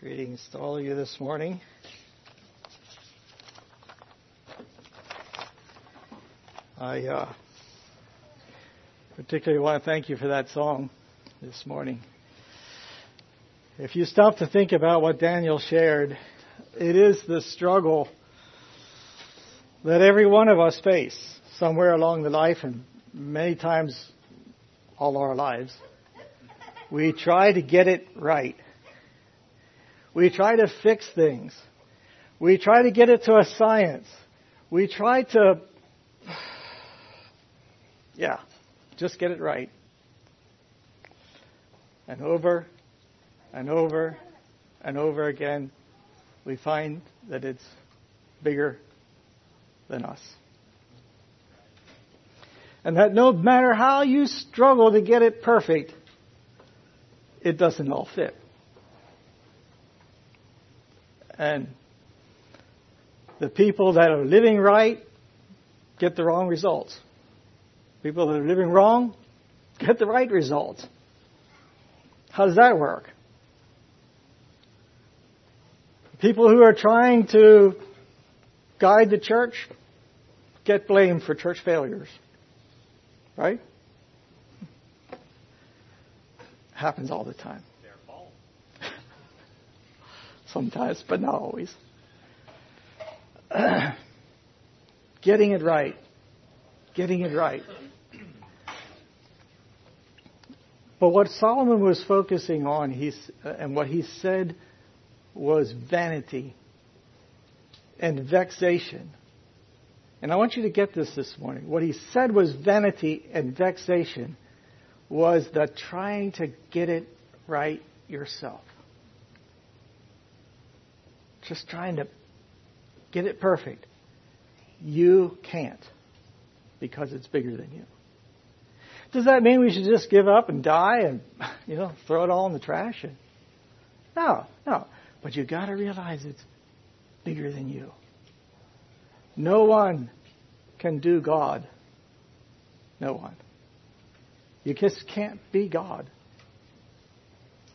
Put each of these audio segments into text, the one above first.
Greetings to all of you this morning. I uh, particularly want to thank you for that song this morning. If you stop to think about what Daniel shared, it is the struggle that every one of us face somewhere along the life and many times all our lives. We try to get it right. We try to fix things. We try to get it to a science. We try to yeah, just get it right. And over and over and over again, we find that it's bigger than us. And that no matter how you struggle to get it perfect, it doesn't all fit. And the people that are living right get the wrong results. People that are living wrong get the right results. How does that work? People who are trying to guide the church get blamed for church failures. Right? Happens all the time. Sometimes, but not always. Getting it right. Getting it right. But what Solomon was focusing on, he's, uh, and what he said was vanity and vexation. And I want you to get this this morning. What he said was vanity and vexation was the trying to get it right yourself. Just trying to get it perfect. You can't because it's bigger than you. Does that mean we should just give up and die and, you know, throw it all in the trash? And, no, no. But you got to realize it's bigger than you. No one can do God. No one. You just can't be God.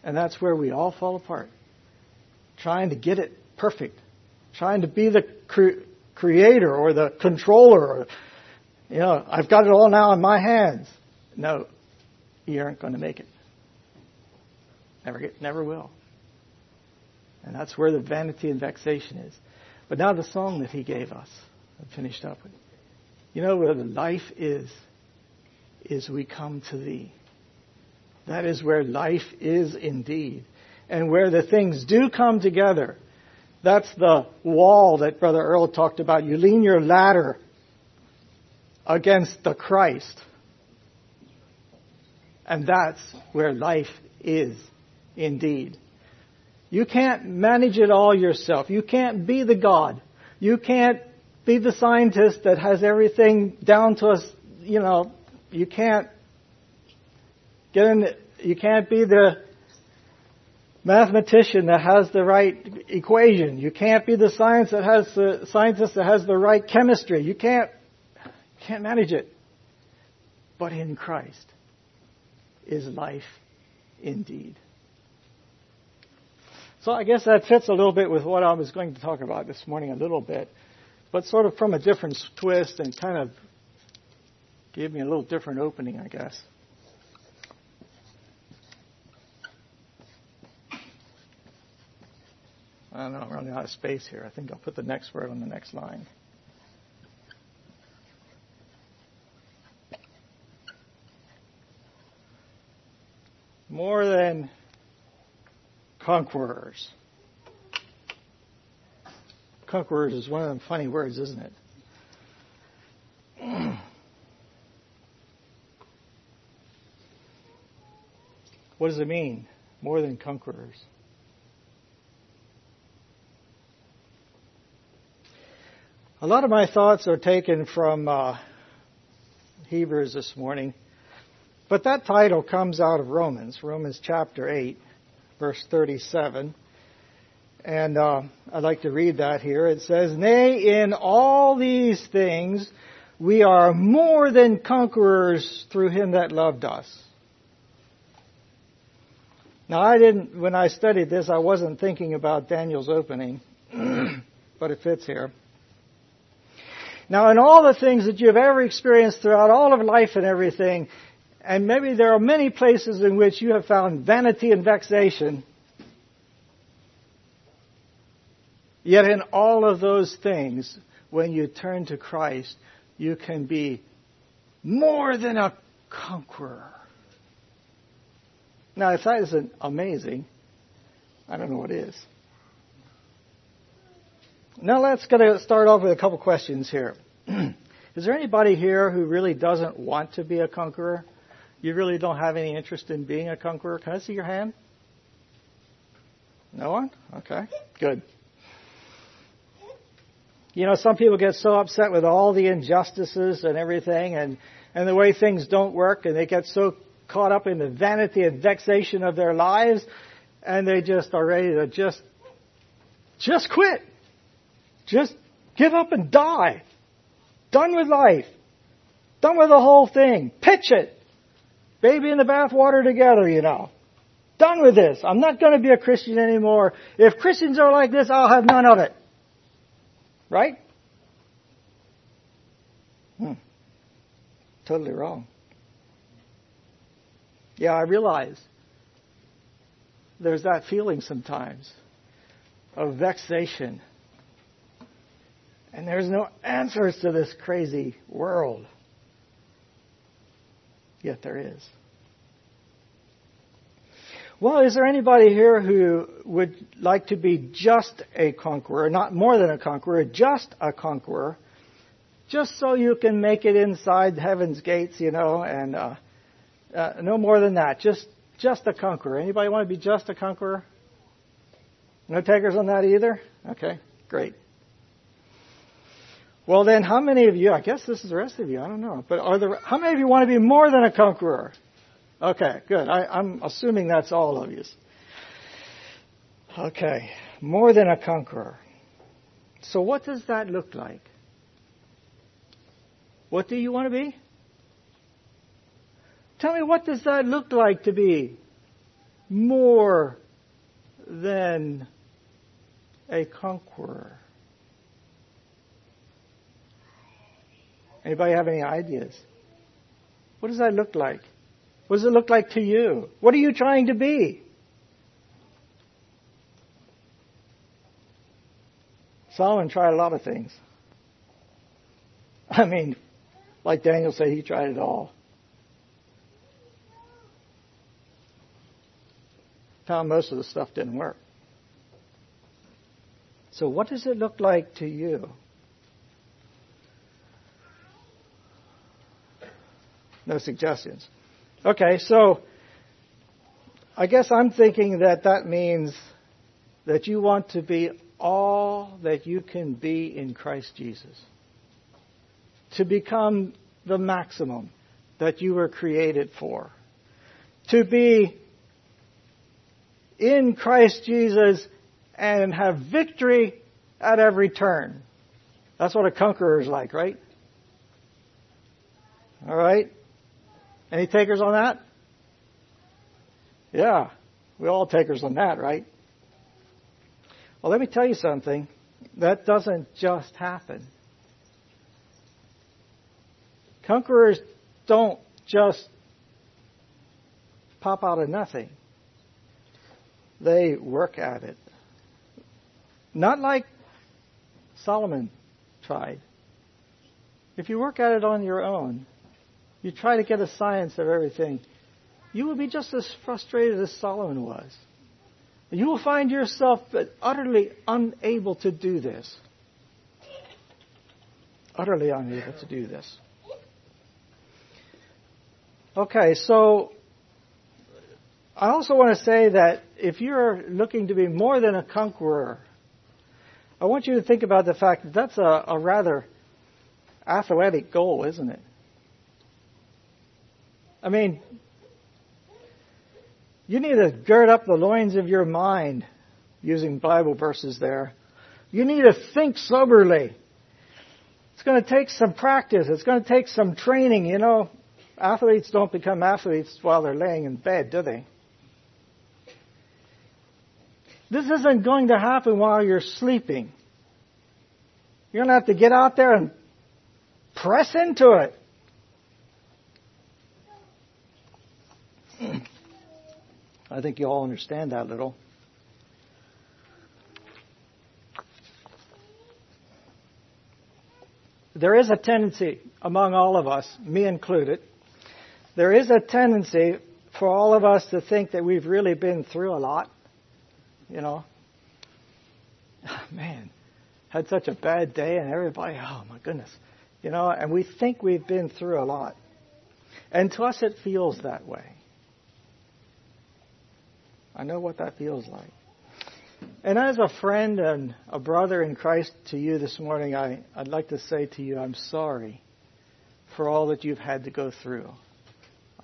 And that's where we all fall apart. Trying to get it perfect. Trying to be the cre- creator or the controller. Or, you know, I've got it all now in my hands. No, you aren't going to make it. Never get, never will. And that's where the vanity and vexation is. But now the song that he gave us, I finished up with. You know where the life is, is we come to thee. That is where life is indeed. And where the things do come together. That's the wall that Brother Earl talked about. You lean your ladder against the Christ. And that's where life is indeed. You can't manage it all yourself. You can't be the God. You can't be the scientist that has everything down to us, you know, you can't get in, you can't be the mathematician that has the right equation. You can't be the science that has the scientist that has the right chemistry. You can't, can't manage it. But in Christ, is life indeed. So I guess that fits a little bit with what I was going to talk about this morning a little bit, but sort of from a different twist and kind of gave me a little different opening, I guess. I don't know, I'm running out of space here. I think I'll put the next word on the next line. more than conquerors. Conquerors is one of them funny words, isn't it? what does it mean? More than conquerors. A lot of my thoughts are taken from uh, Hebrews this morning. But that title comes out of Romans, Romans chapter 8, verse 37. And uh, I'd like to read that here. It says, Nay, in all these things we are more than conquerors through him that loved us. Now, I didn't, when I studied this, I wasn't thinking about Daniel's opening, but it fits here. Now, in all the things that you've ever experienced throughout all of life and everything, and maybe there are many places in which you have found vanity and vexation, yet in all of those things, when you turn to Christ, you can be more than a conqueror. Now, if that isn't amazing, I don't know what is. Now let's get to start off with a couple questions here. is there anybody here who really doesn't want to be a conqueror? You really don't have any interest in being a conqueror? Can I see your hand? No one? Okay, good. You know, some people get so upset with all the injustices and everything and, and the way things don't work and they get so caught up in the vanity and vexation of their lives, and they just are ready to just, just quit. Just give up and die. Done with life. Done with the whole thing. Pitch it. Baby in the bathwater together, you know. Done with this. I'm not going to be a Christian anymore. If Christians are like this, I'll have none of it. Right? Hmm. Totally wrong. Yeah, I realize there's that feeling sometimes of vexation. And there's no answers to this crazy world. Yet there is. Well, is there anybody here who would like to be just a conqueror, not more than a conqueror, just a conqueror, just so you can make it inside heaven's gates, you know, and uh, uh, no more than that. Just just a conqueror. Anybody want to be just a conqueror? No takers on that either? Okay, great. Well then, how many of you, I guess this is the rest of you, I don't know, but are there, how many of you want to be more than a conqueror? Okay, good. I, I'm assuming that's all of you. Okay, more than a conqueror. So what does that look like? What do you want to be? Tell me, what does that look like to be more than a conqueror? Anybody have any ideas? What does that look like? What does it look like to you? What are you trying to be? Solomon tried a lot of things. I mean, like Daniel said, he tried it all. found most of the stuff didn't work. So, what does it look like to you? No suggestions. Okay, so I guess I'm thinking that that means that you want to be all that you can be in Christ Jesus. To become the maximum that you were created for. To be in Christ Jesus and have victory at every turn. That's what a conqueror is like, right? All right? Any takers on that? Yeah, we all takers on that, right? Well, let me tell you something. That doesn't just happen. Conquerors don't just pop out of nothing they work at it. Not like Solomon tried. If you work at it on your own, you try to get a science of everything, you will be just as frustrated as Solomon was. You will find yourself utterly unable to do this. Utterly unable to do this. Okay, so I also want to say that if you're looking to be more than a conqueror, I want you to think about the fact that that's a, a rather athletic goal, isn't it? I mean, you need to gird up the loins of your mind, using Bible verses there. You need to think soberly. It's going to take some practice. It's going to take some training. You know, athletes don't become athletes while they're laying in bed, do they? This isn't going to happen while you're sleeping. You're going to have to get out there and press into it. I think you all understand that little. There is a tendency among all of us, me included, there is a tendency for all of us to think that we've really been through a lot. You know, man, had such a bad day, and everybody, oh my goodness, you know, and we think we've been through a lot. And to us, it feels that way. I know what that feels like. And as a friend and a brother in Christ to you this morning, I, I'd like to say to you, I'm sorry for all that you've had to go through.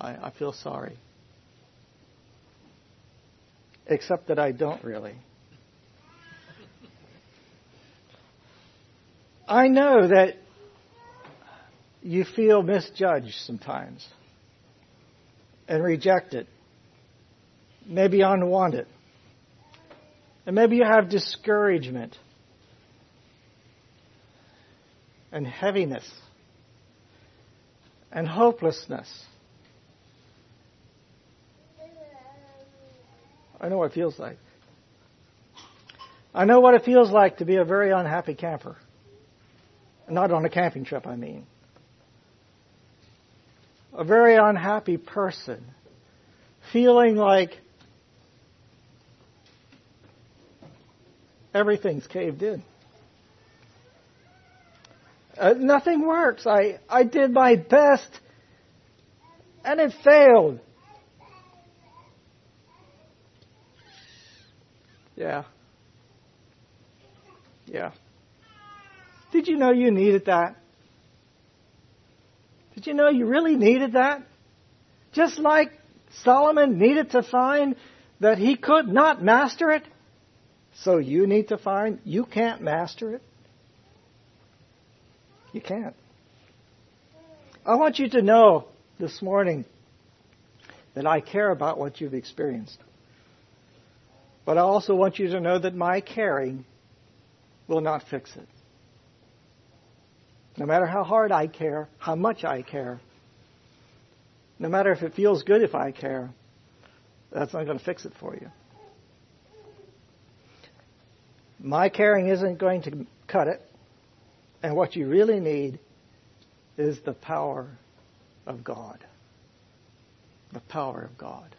I, I feel sorry. Except that I don't really. I know that you feel misjudged sometimes and rejected, maybe unwanted. And maybe you have discouragement and heaviness and hopelessness. I know what it feels like. I know what it feels like to be a very unhappy camper. Not on a camping trip, I mean. A very unhappy person. Feeling like everything's caved in. Uh, nothing works. I, I did my best and it failed. Yeah. Yeah. Did you know you needed that? Did you know you really needed that? Just like Solomon needed to find that he could not master it, so you need to find you can't master it. You can't. I want you to know this morning that I care about what you've experienced. But I also want you to know that my caring will not fix it. No matter how hard I care, how much I care, no matter if it feels good if I care, that's not going to fix it for you. My caring isn't going to cut it. And what you really need is the power of God. The power of God.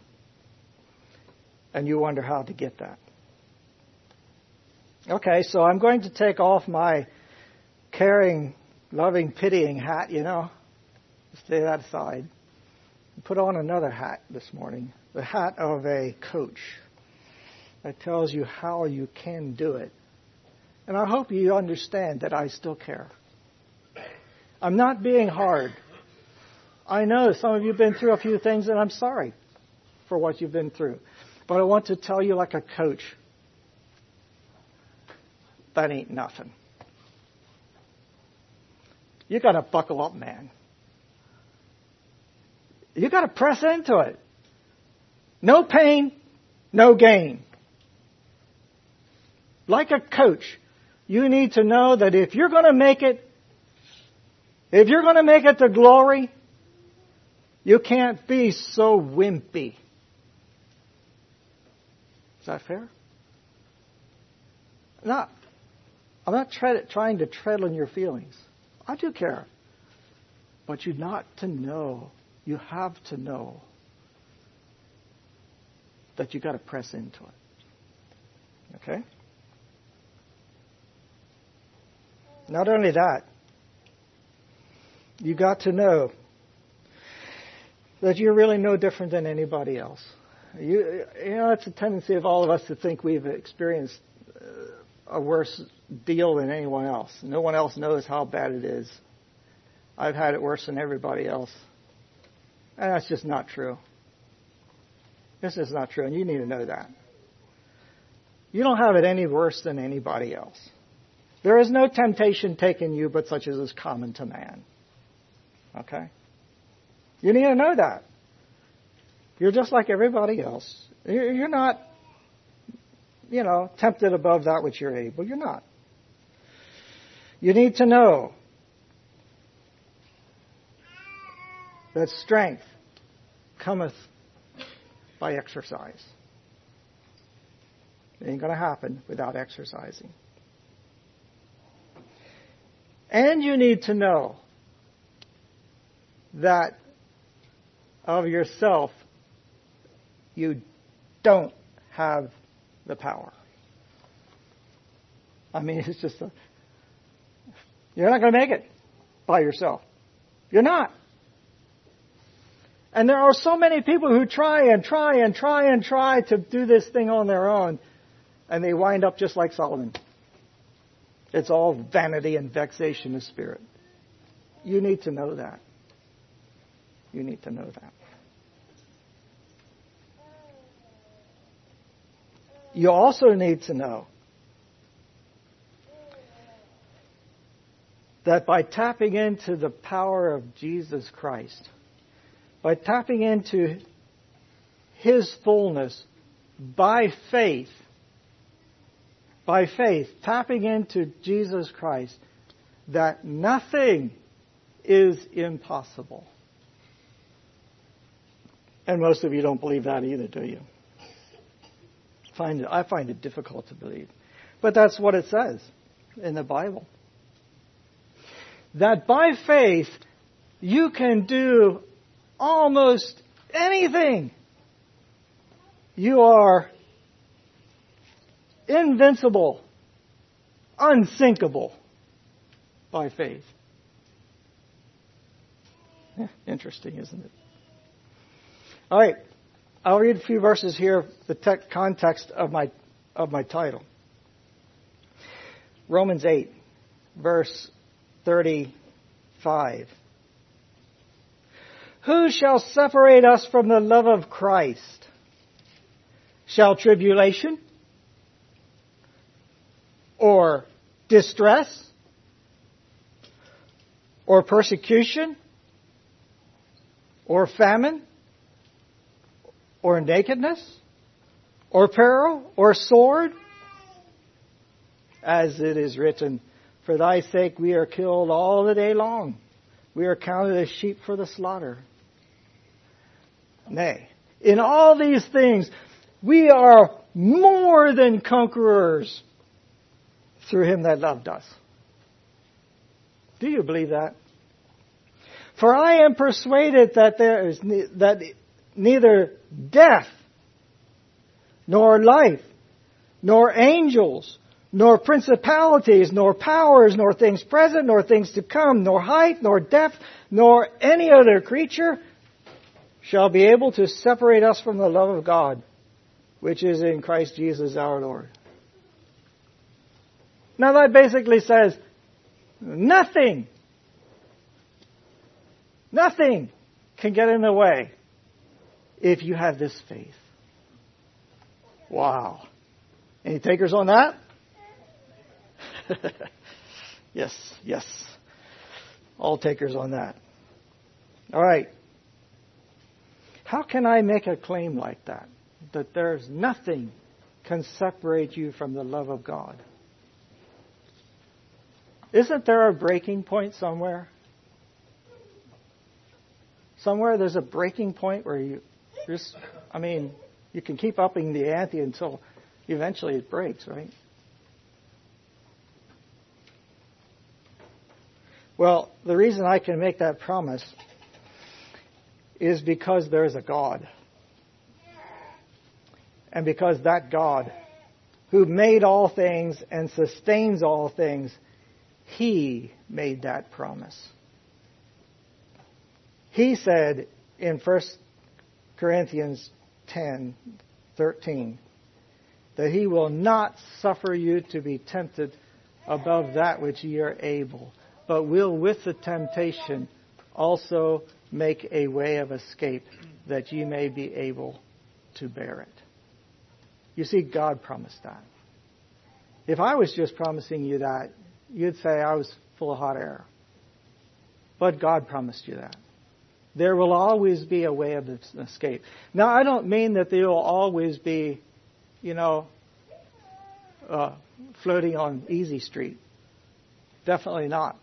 And you wonder how to get that. Okay, so I'm going to take off my caring, loving, pitying hat, you know, stay that aside, put on another hat this morning the hat of a coach that tells you how you can do it. And I hope you understand that I still care. I'm not being hard. I know some of you have been through a few things, and I'm sorry for what you've been through. But I want to tell you, like a coach, that ain't nothing. You got to buckle up, man. You got to press into it. No pain, no gain. Like a coach, you need to know that if you're going to make it, if you're going to make it to glory, you can't be so wimpy. Is that fair? Not, I'm not trying to tread on your feelings. I do care. But you not to know, you have to know that you got to press into it. Okay? Not only that, you got to know that you're really no different than anybody else. You, you know, it's a tendency of all of us to think we've experienced uh, a worse deal than anyone else. No one else knows how bad it is. I've had it worse than everybody else. And that's just not true. This is not true, and you need to know that. You don't have it any worse than anybody else. There is no temptation taken you but such as is common to man. Okay? You need to know that. You're just like everybody else. You're not you know, tempted above that which you're able. You're not. You need to know that strength cometh by exercise. It ain't going to happen without exercising. And you need to know that of yourself, you don't have the power. I mean, it's just a, you're not going to make it by yourself. You're not. And there are so many people who try and try and try and try to do this thing on their own, and they wind up just like Solomon. It's all vanity and vexation of spirit. You need to know that. You need to know that. You also need to know that by tapping into the power of Jesus Christ, by tapping into His fullness by faith, by faith, tapping into Jesus Christ, that nothing is impossible. And most of you don't believe that either, do you? Find it, I find it difficult to believe. But that's what it says in the Bible. That by faith, you can do almost anything. You are invincible, unsinkable by faith. Interesting, isn't it? All right, I'll read a few verses here, the te- context of my of my title. Romans 8, verse 35. Who shall separate us from the love of Christ? Shall tribulation? Or distress? Or persecution? Or famine? Or nakedness? Or peril? Or sword? As it is written, For thy sake we are killed all the day long. We are counted as sheep for the slaughter. Nay, in all these things, we are more than conquerors through him that loved us. Do you believe that? For I am persuaded that there is ne- that neither death, nor life, nor angels, nor principalities, nor powers, nor things present, nor things to come, nor height, nor depth, nor any other creature shall be able to separate us from the love of God, which is in Christ Jesus our Lord. Now that basically says nothing, nothing can get in the way if you have this faith. Wow. Any takers on that? yes, yes. All takers on that. All right. How can I make a claim like that? That there's nothing can separate you from the love of God. Isn't there a breaking point somewhere? Somewhere there's a breaking point where you just, I mean, you can keep upping the ante until eventually it breaks, right? Well, the reason I can make that promise is because there's a God. And because that God, who made all things and sustains all things, He made that promise. He said in 1 Corinthians 10, 13, that He will not suffer you to be tempted above that which ye are able, but will with the temptation also make a way of escape that ye may be able to bear it. You see, God promised that. If I was just promising you that, you'd say I was full of hot air. But God promised you that. There will always be a way of escape. Now, I don't mean that there will always be, you know, uh, floating on Easy Street. Definitely not.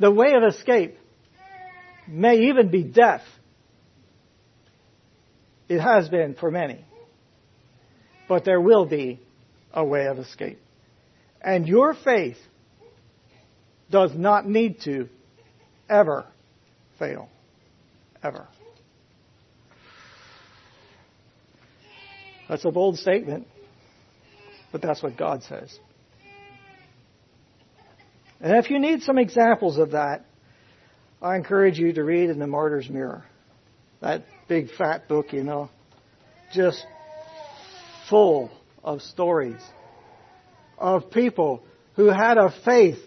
The way of escape may even be death. It has been for many. But there will be a way of escape. And your faith does not need to ever fail. Ever. That's a bold statement, but that's what God says. And if you need some examples of that, I encourage you to read in the Martyr's Mirror. That big fat book, you know, just full of stories of people who had a faith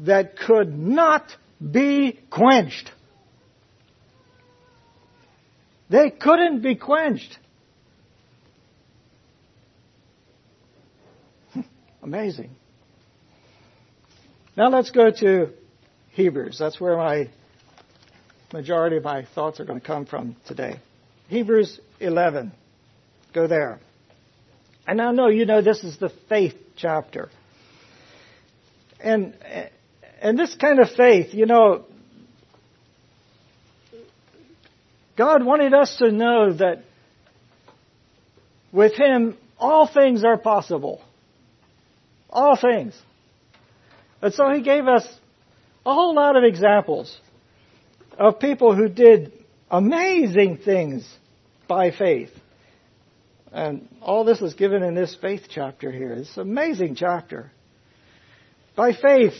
that could not be quenched. They couldn't be quenched. Amazing. Now let's go to Hebrews. That's where my majority of my thoughts are going to come from today. Hebrews 11. Go there. And I know you know this is the faith chapter. And and this kind of faith, you know, God wanted us to know that with him all things are possible. All things. And so he gave us a whole lot of examples of people who did amazing things by faith. And all this is given in this faith chapter here. It's an amazing chapter. By faith,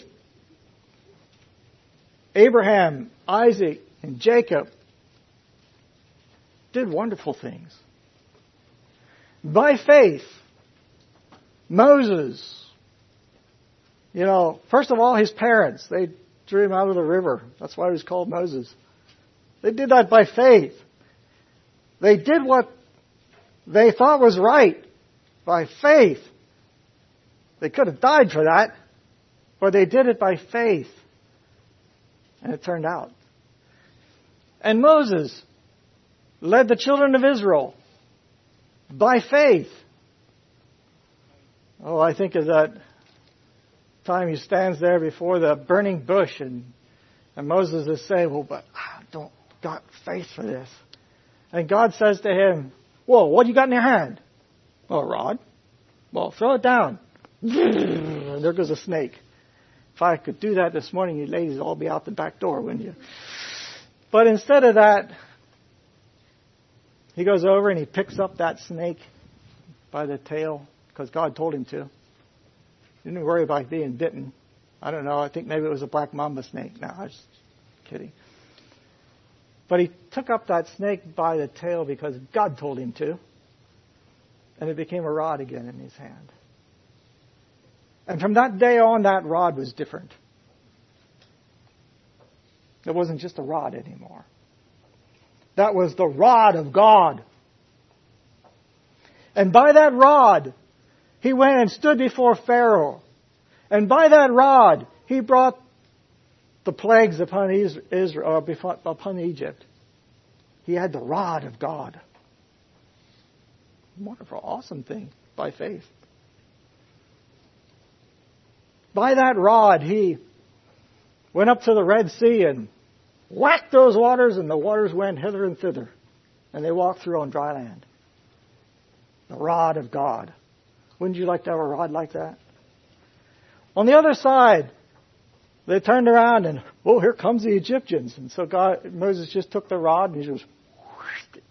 Abraham, Isaac, and Jacob did wonderful things. By faith, Moses, you know, first of all, his parents, they drew him out of the river. That's why he was called Moses. They did that by faith. They did what they thought was right by faith. They could have died for that, but they did it by faith. And it turned out. And Moses led the children of Israel by faith. Oh, I think of that time he stands there before the burning bush and, and Moses is saying, well, but I don't got faith for this. And God says to him, whoa, what you got in your hand? Well, a rod. Well, throw it down. There goes a snake. If I could do that this morning, you ladies would all be out the back door, wouldn't you? But instead of that, he goes over and he picks up that snake by the tail because God told him to. He didn't worry about being bitten. I don't know. I think maybe it was a black mamba snake. No, I was kidding. But he took up that snake by the tail because God told him to. And it became a rod again in his hand. And from that day on, that rod was different. It wasn't just a rod anymore. That was the rod of God. And by that rod, he went and stood before Pharaoh. And by that rod, he brought the plagues upon Israel, uh, upon Egypt. He had the rod of God. Wonderful, awesome thing by faith. By that rod, he went up to the Red Sea and whacked those waters, and the waters went hither and thither. And they walked through on dry land. The rod of God. Wouldn't you like to have a rod like that? On the other side, they turned around and, oh, here comes the Egyptians. And so God, Moses just took the rod and he just,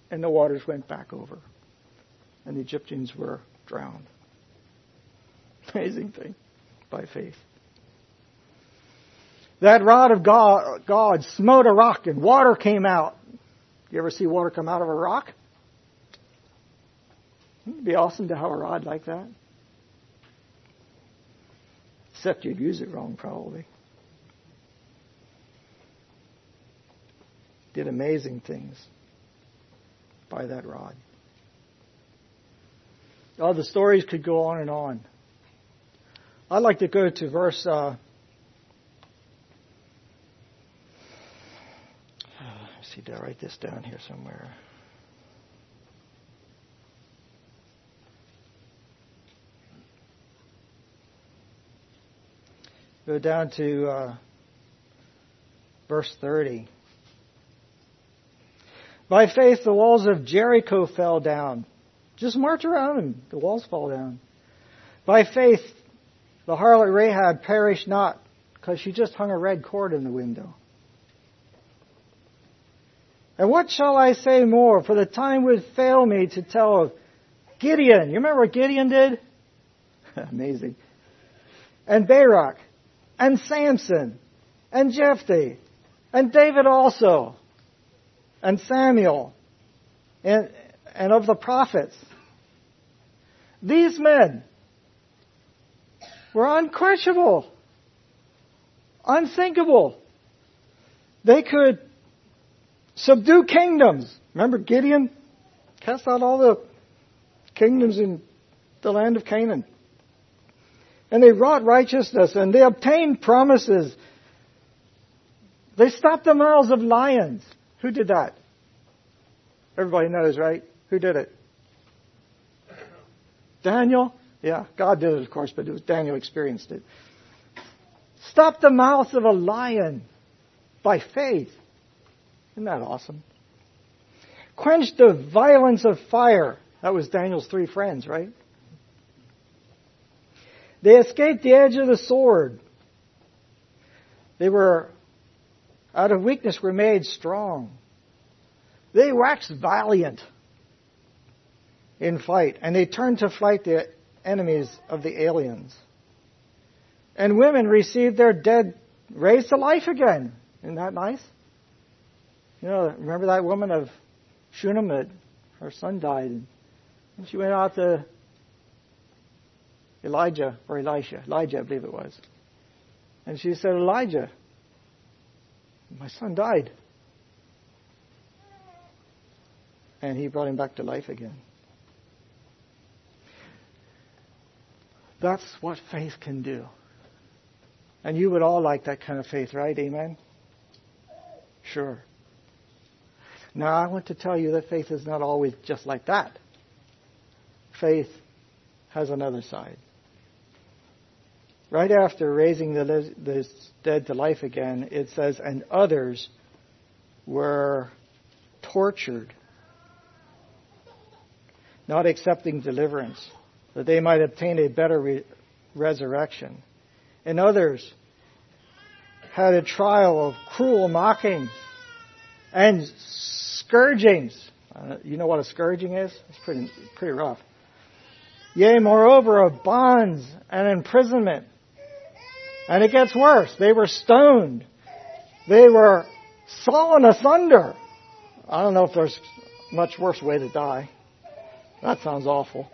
and the waters went back over. And the Egyptians were drowned. Amazing thing by faith. That rod of God, God smote a rock and water came out. You ever see water come out of a rock? It'd be awesome to have a rod like that. Except you'd use it wrong, probably. did amazing things by that rod. Oh, the stories could go on and on. I'd like to go to verse. Uh, let's see, did I write this down here somewhere? Go down to uh, verse 30. By faith, the walls of Jericho fell down. Just march around and the walls fall down. By faith, the harlot Rahab perished not because she just hung a red cord in the window. And what shall I say more? For the time would fail me to tell of Gideon. You remember what Gideon did? Amazing. And Barak, and Samson, and Jephthah, and David also, and Samuel, and, and of the prophets. These men were unquestionable, unthinkable. They could subdue kingdoms. Remember Gideon cast out all the kingdoms in the land of Canaan. And they wrought righteousness and they obtained promises. They stopped the mouths of lions. Who did that? Everybody knows, right? Who did it? Daniel? Yeah, God did it, of course, but it was Daniel experienced it. Stop the mouth of a lion by faith. Isn't that awesome? Quench the violence of fire. That was Daniel's three friends, right? They escaped the edge of the sword. They were, out of weakness, were made strong. They waxed valiant in fight, and they turned to flight the enemies of the aliens. And women received their dead raised to life again. Isn't that nice? You know, remember that woman of Shunem that her son died, and she went out to Elijah or Elisha, Elijah, I believe it was, and she said, Elijah, my son died. And he brought him back to life again. That's what faith can do. And you would all like that kind of faith, right? Amen? Sure. Now, I want to tell you that faith is not always just like that. Faith has another side. Right after raising the, the dead to life again, it says, and others were tortured, not accepting deliverance, that they might obtain a better re- resurrection. And others had a trial of cruel mockings and scourgings. Uh, you know what a scourging is? It's pretty, pretty rough. Yea, moreover, of bonds and imprisonment. And it gets worse. They were stoned. They were sawn asunder. I don't know if there's much worse way to die. That sounds awful.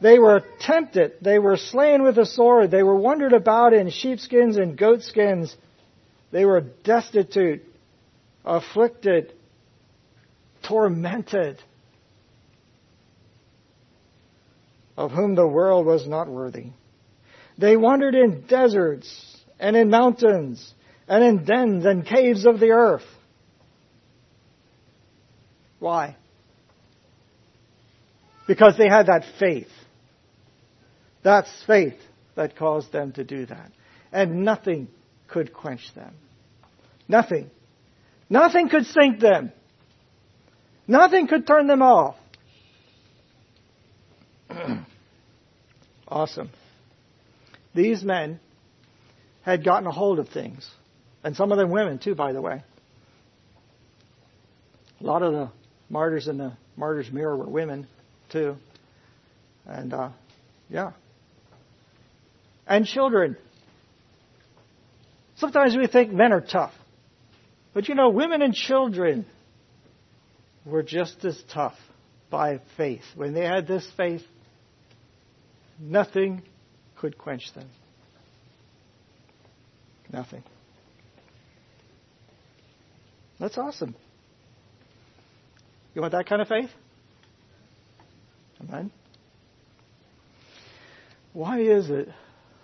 They were tempted. They were slain with a sword. They were wandered about in sheepskins and goatskins. They were destitute, afflicted, tormented, of whom the world was not worthy. They wandered in deserts and in mountains and in dens and caves of the earth. Why? Because they had that faith. That's faith that caused them to do that. And nothing could quench them. Nothing. Nothing could sink them. Nothing could turn them off. awesome. These men had gotten a hold of things. And some of them women, too, by the way. A lot of the martyrs in the martyr's mirror were women, too. And, uh, yeah. And children. Sometimes we think men are tough. But you know, women and children were just as tough by faith. When they had this faith, nothing could quench them. Nothing. That's awesome. You want that kind of faith? Amen. Why is it,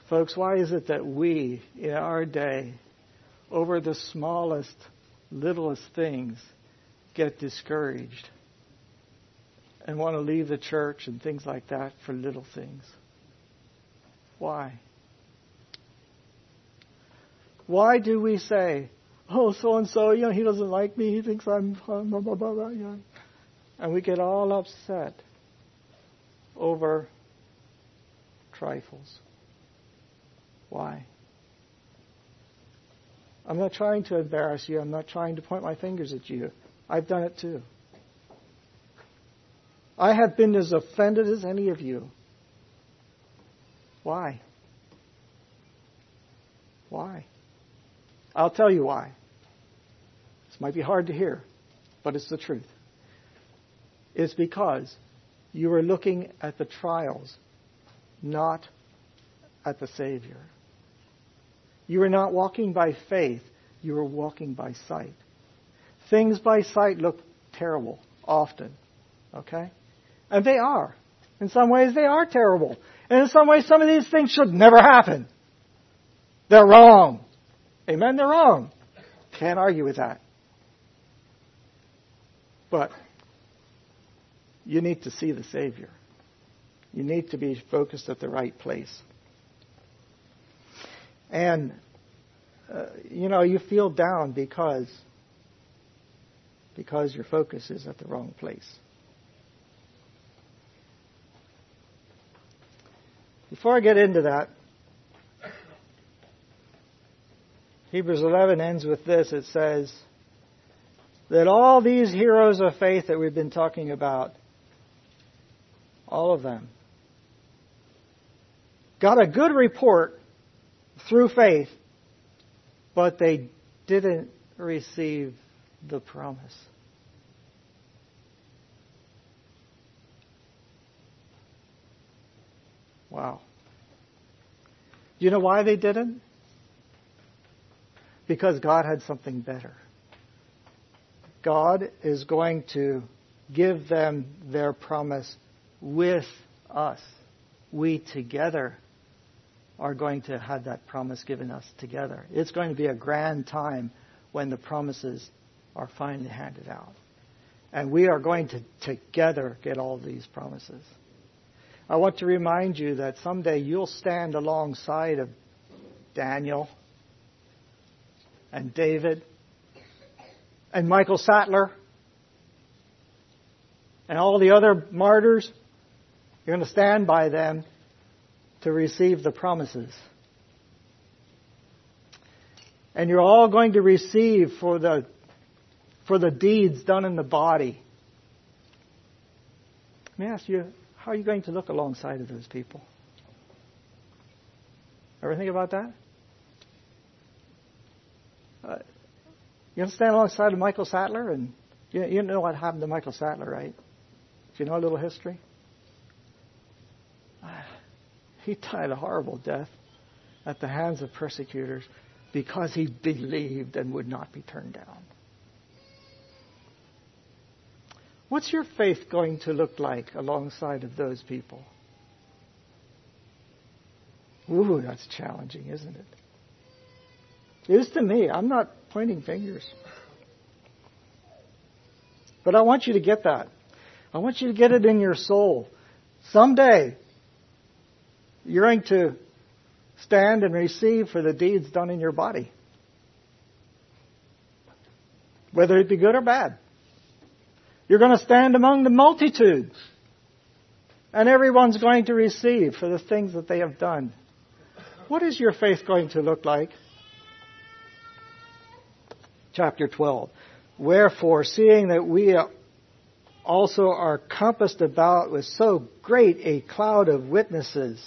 folks, why is it that we, in our day, over the smallest, littlest things, get discouraged and want to leave the church and things like that for little things. Why? Why do we say, oh, so and so, you know, he doesn't like me, he thinks I'm, blah, blah, blah, blah, you know. And we get all upset over trifles. Why? I'm not trying to embarrass you. I'm not trying to point my fingers at you. I've done it too. I have been as offended as any of you. Why? Why? I'll tell you why. This might be hard to hear, but it's the truth. It's because you are looking at the trials, not at the Savior. You are not walking by faith, you are walking by sight. Things by sight look terrible often, okay? And they are. In some ways, they are terrible. And in some ways, some of these things should never happen. They're wrong. Amen? They're wrong. Can't argue with that. But you need to see the Savior. You need to be focused at the right place. And, uh, you know, you feel down because, because your focus is at the wrong place. Before I get into that, Hebrews 11 ends with this. It says that all these heroes of faith that we've been talking about, all of them, got a good report through faith, but they didn't receive the promise. Wow. Do you know why they didn't? Because God had something better. God is going to give them their promise with us. We together are going to have that promise given us together. It's going to be a grand time when the promises are finally handed out. And we are going to together get all these promises. I want to remind you that someday you'll stand alongside of Daniel and David and Michael Sattler and all the other martyrs. You're going to stand by them to receive the promises. And you're all going to receive for the, for the deeds done in the body. Let me ask you, how are you going to look alongside of those people? Ever think about that? Uh, you stand alongside of Michael Sattler, and you, you know what happened to Michael Sattler, right? Do you know a little history? He died a horrible death at the hands of persecutors because he believed and would not be turned down. What's your faith going to look like alongside of those people? Ooh, that's challenging, isn't it? It is to me. I'm not pointing fingers. But I want you to get that. I want you to get it in your soul. Someday, you're going to stand and receive for the deeds done in your body. Whether it be good or bad. You're going to stand among the multitudes. And everyone's going to receive for the things that they have done. What is your faith going to look like? Chapter 12. Wherefore, seeing that we also are compassed about with so great a cloud of witnesses,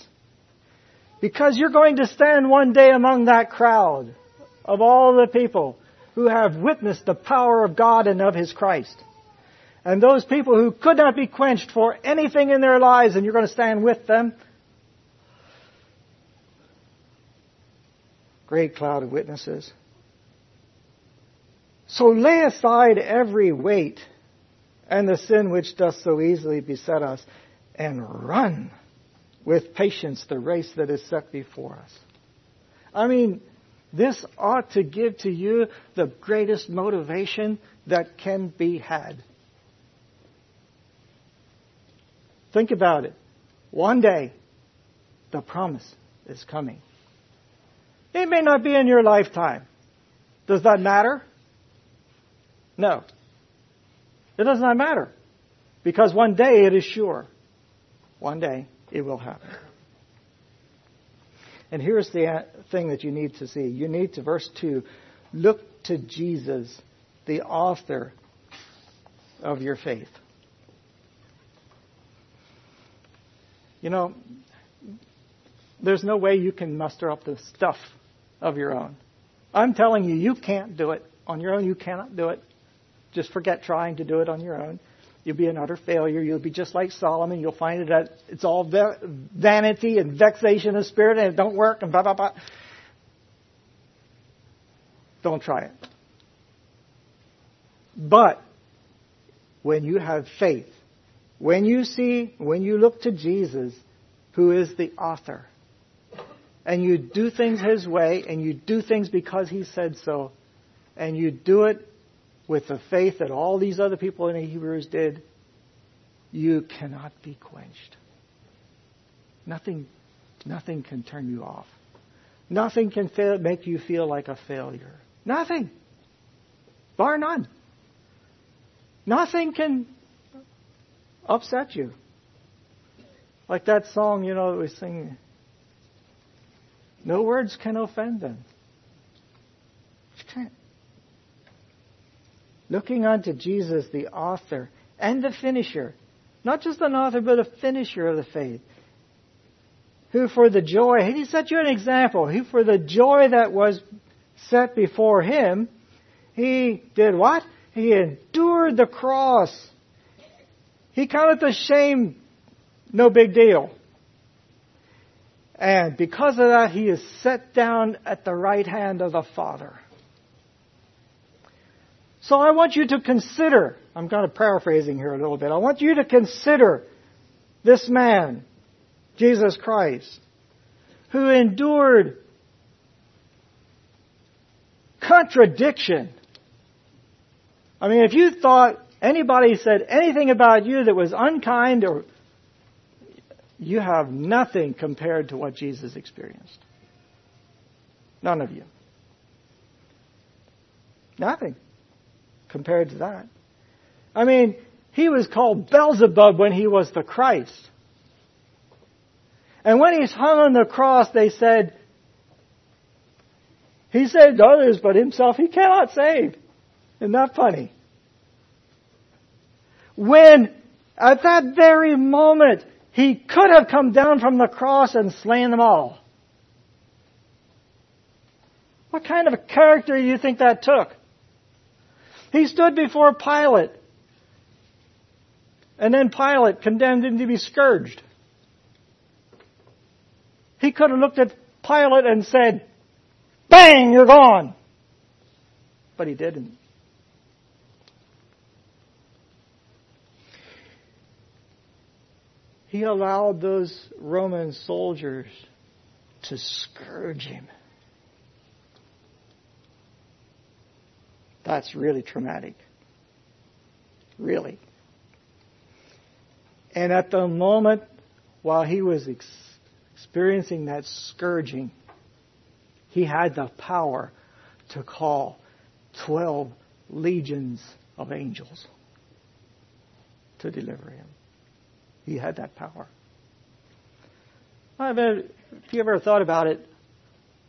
because you're going to stand one day among that crowd of all the people who have witnessed the power of God and of His Christ. And those people who could not be quenched for anything in their lives, and you're going to stand with them. Great cloud of witnesses. So lay aside every weight and the sin which doth so easily beset us, and run with patience the race that is set before us. I mean, this ought to give to you the greatest motivation that can be had. Think about it. One day, the promise is coming. It may not be in your lifetime. Does that matter? No. It does not matter. Because one day it is sure. One day it will happen. And here's the uh, thing that you need to see. You need to, verse 2, look to Jesus, the author of your faith. You know, there's no way you can muster up the stuff of your own. I'm telling you, you can't do it. On your own, you cannot do it. Just forget trying to do it on your own. You'll be an utter failure. You'll be just like Solomon. You'll find it that it's all vanity and vexation of spirit and it don't work and blah, blah, blah. Don't try it. But when you have faith, when you see, when you look to Jesus, who is the author, and you do things His way, and you do things because He said so, and you do it with the faith that all these other people in the Hebrews did, you cannot be quenched. Nothing, nothing can turn you off. Nothing can fail, make you feel like a failure. Nothing. Bar none. Nothing can upset you. Like that song, you know, that we sing. No words can offend them. Looking unto Jesus, the author and the finisher. Not just an author, but a finisher of the faith. Who for the joy, he set you an example. Who for the joy that was set before him, he did what? He endured the cross. He counted the shame no big deal. And because of that, he is set down at the right hand of the Father. So I want you to consider, I'm kind of paraphrasing here a little bit, I want you to consider this man, Jesus Christ, who endured contradiction I mean, if you thought anybody said anything about you that was unkind or you have nothing compared to what Jesus experienced. None of you. Nothing compared to that. I mean, he was called Beelzebub when he was the Christ. And when he's hung on the cross, they said, He saved others, but himself he cannot save. Isn't that funny? When at that very moment he could have come down from the cross and slain them all. What kind of a character do you think that took? He stood before Pilate, and then Pilate condemned him to be scourged. He could have looked at Pilate and said, Bang, you're gone. But he didn't. He allowed those Roman soldiers to scourge him. That's really traumatic. Really. And at the moment while he was ex- experiencing that scourging, he had the power to call 12 legions of angels to deliver him. He had that power. I mean, if you ever thought about it,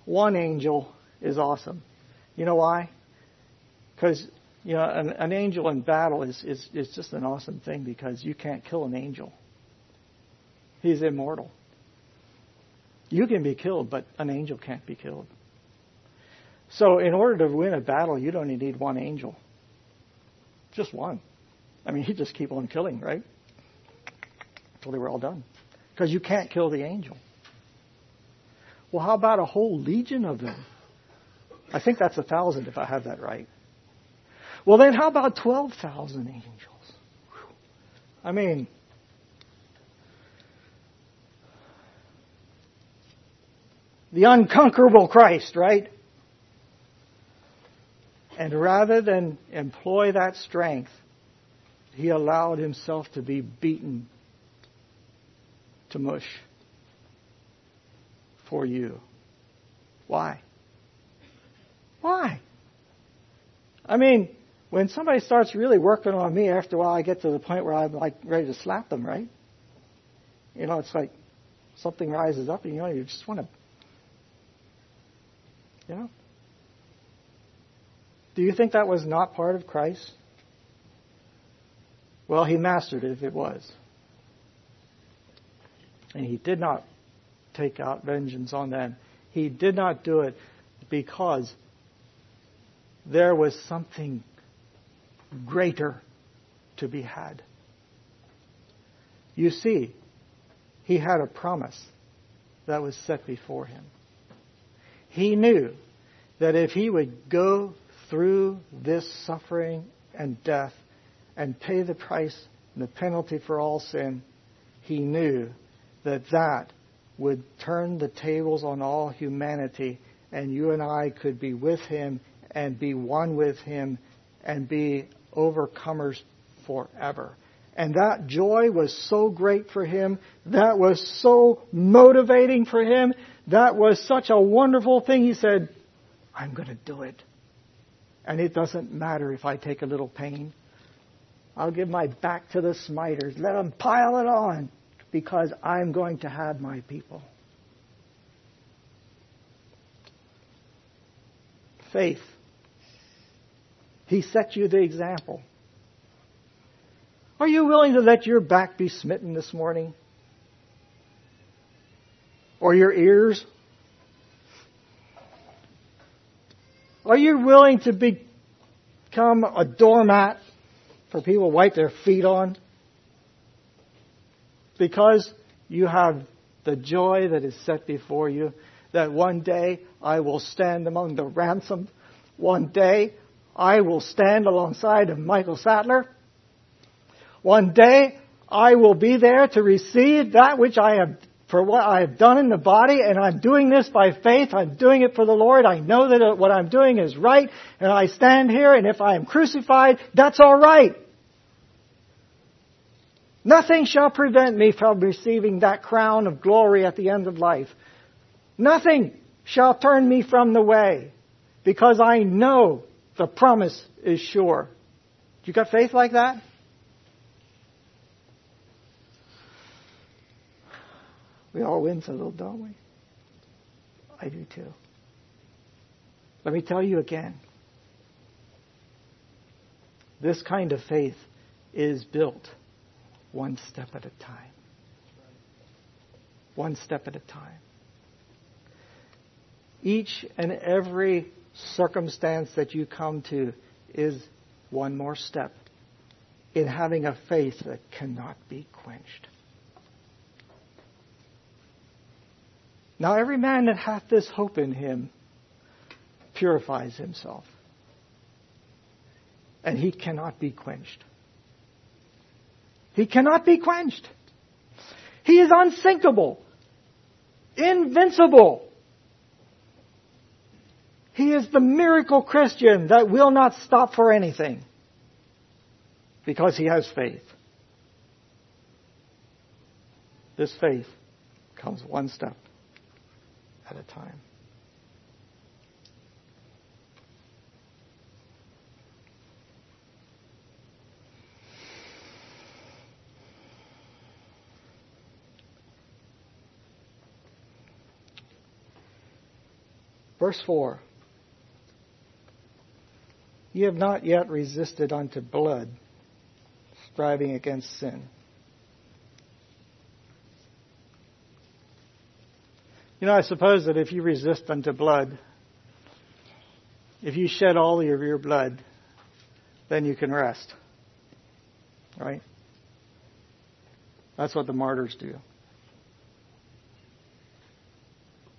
one angel is awesome. You know why? Because you know an, an angel in battle is, is is just an awesome thing because you can't kill an angel. He's immortal. You can be killed, but an angel can't be killed. So, in order to win a battle, you don't need one angel. Just one. I mean, you just keep on killing, right? They were all done. Because you can't kill the angel. Well, how about a whole legion of them? I think that's a thousand if I have that right. Well, then how about 12,000 angels? I mean, the unconquerable Christ, right? And rather than employ that strength, he allowed himself to be beaten to mush for you. Why? Why? I mean, when somebody starts really working on me, after a while I get to the point where I'm like ready to slap them, right? You know, it's like something rises up and you know, you just want to, you know. Do you think that was not part of Christ? Well, he mastered it if it was. And he did not take out vengeance on them. He did not do it because there was something greater to be had. You see, he had a promise that was set before him. He knew that if he would go through this suffering and death and pay the price and the penalty for all sin, he knew that that would turn the tables on all humanity and you and I could be with him and be one with him and be overcomers forever. And that joy was so great for him. That was so motivating for him. That was such a wonderful thing. He said, I'm going to do it. And it doesn't matter if I take a little pain. I'll give my back to the smiters. Let them pile it on because I'm going to have my people. Faith. He set you the example. Are you willing to let your back be smitten this morning? Or your ears? Are you willing to become a doormat for people to wipe their feet on? Because you have the joy that is set before you, that one day I will stand among the ransomed. One day I will stand alongside of Michael Sattler. One day I will be there to receive that which I have for what I have done in the body, and I'm doing this by faith. I'm doing it for the Lord. I know that what I'm doing is right, and I stand here, and if I am crucified, that's all right. Nothing shall prevent me from receiving that crown of glory at the end of life. Nothing shall turn me from the way, because I know the promise is sure. You got faith like that? We all wince a little, don't we? I do too. Let me tell you again. This kind of faith is built one step at a time. One step at a time. Each and every circumstance that you come to is one more step in having a faith that cannot be quenched. Now every man that hath this hope in him purifies himself. And he cannot be quenched. He cannot be quenched. He is unsinkable, invincible. He is the miracle Christian that will not stop for anything because he has faith. This faith comes one step at a time. Verse 4 You have not yet resisted unto blood, striving against sin. You know, I suppose that if you resist unto blood, if you shed all of your blood, then you can rest. Right? That's what the martyrs do.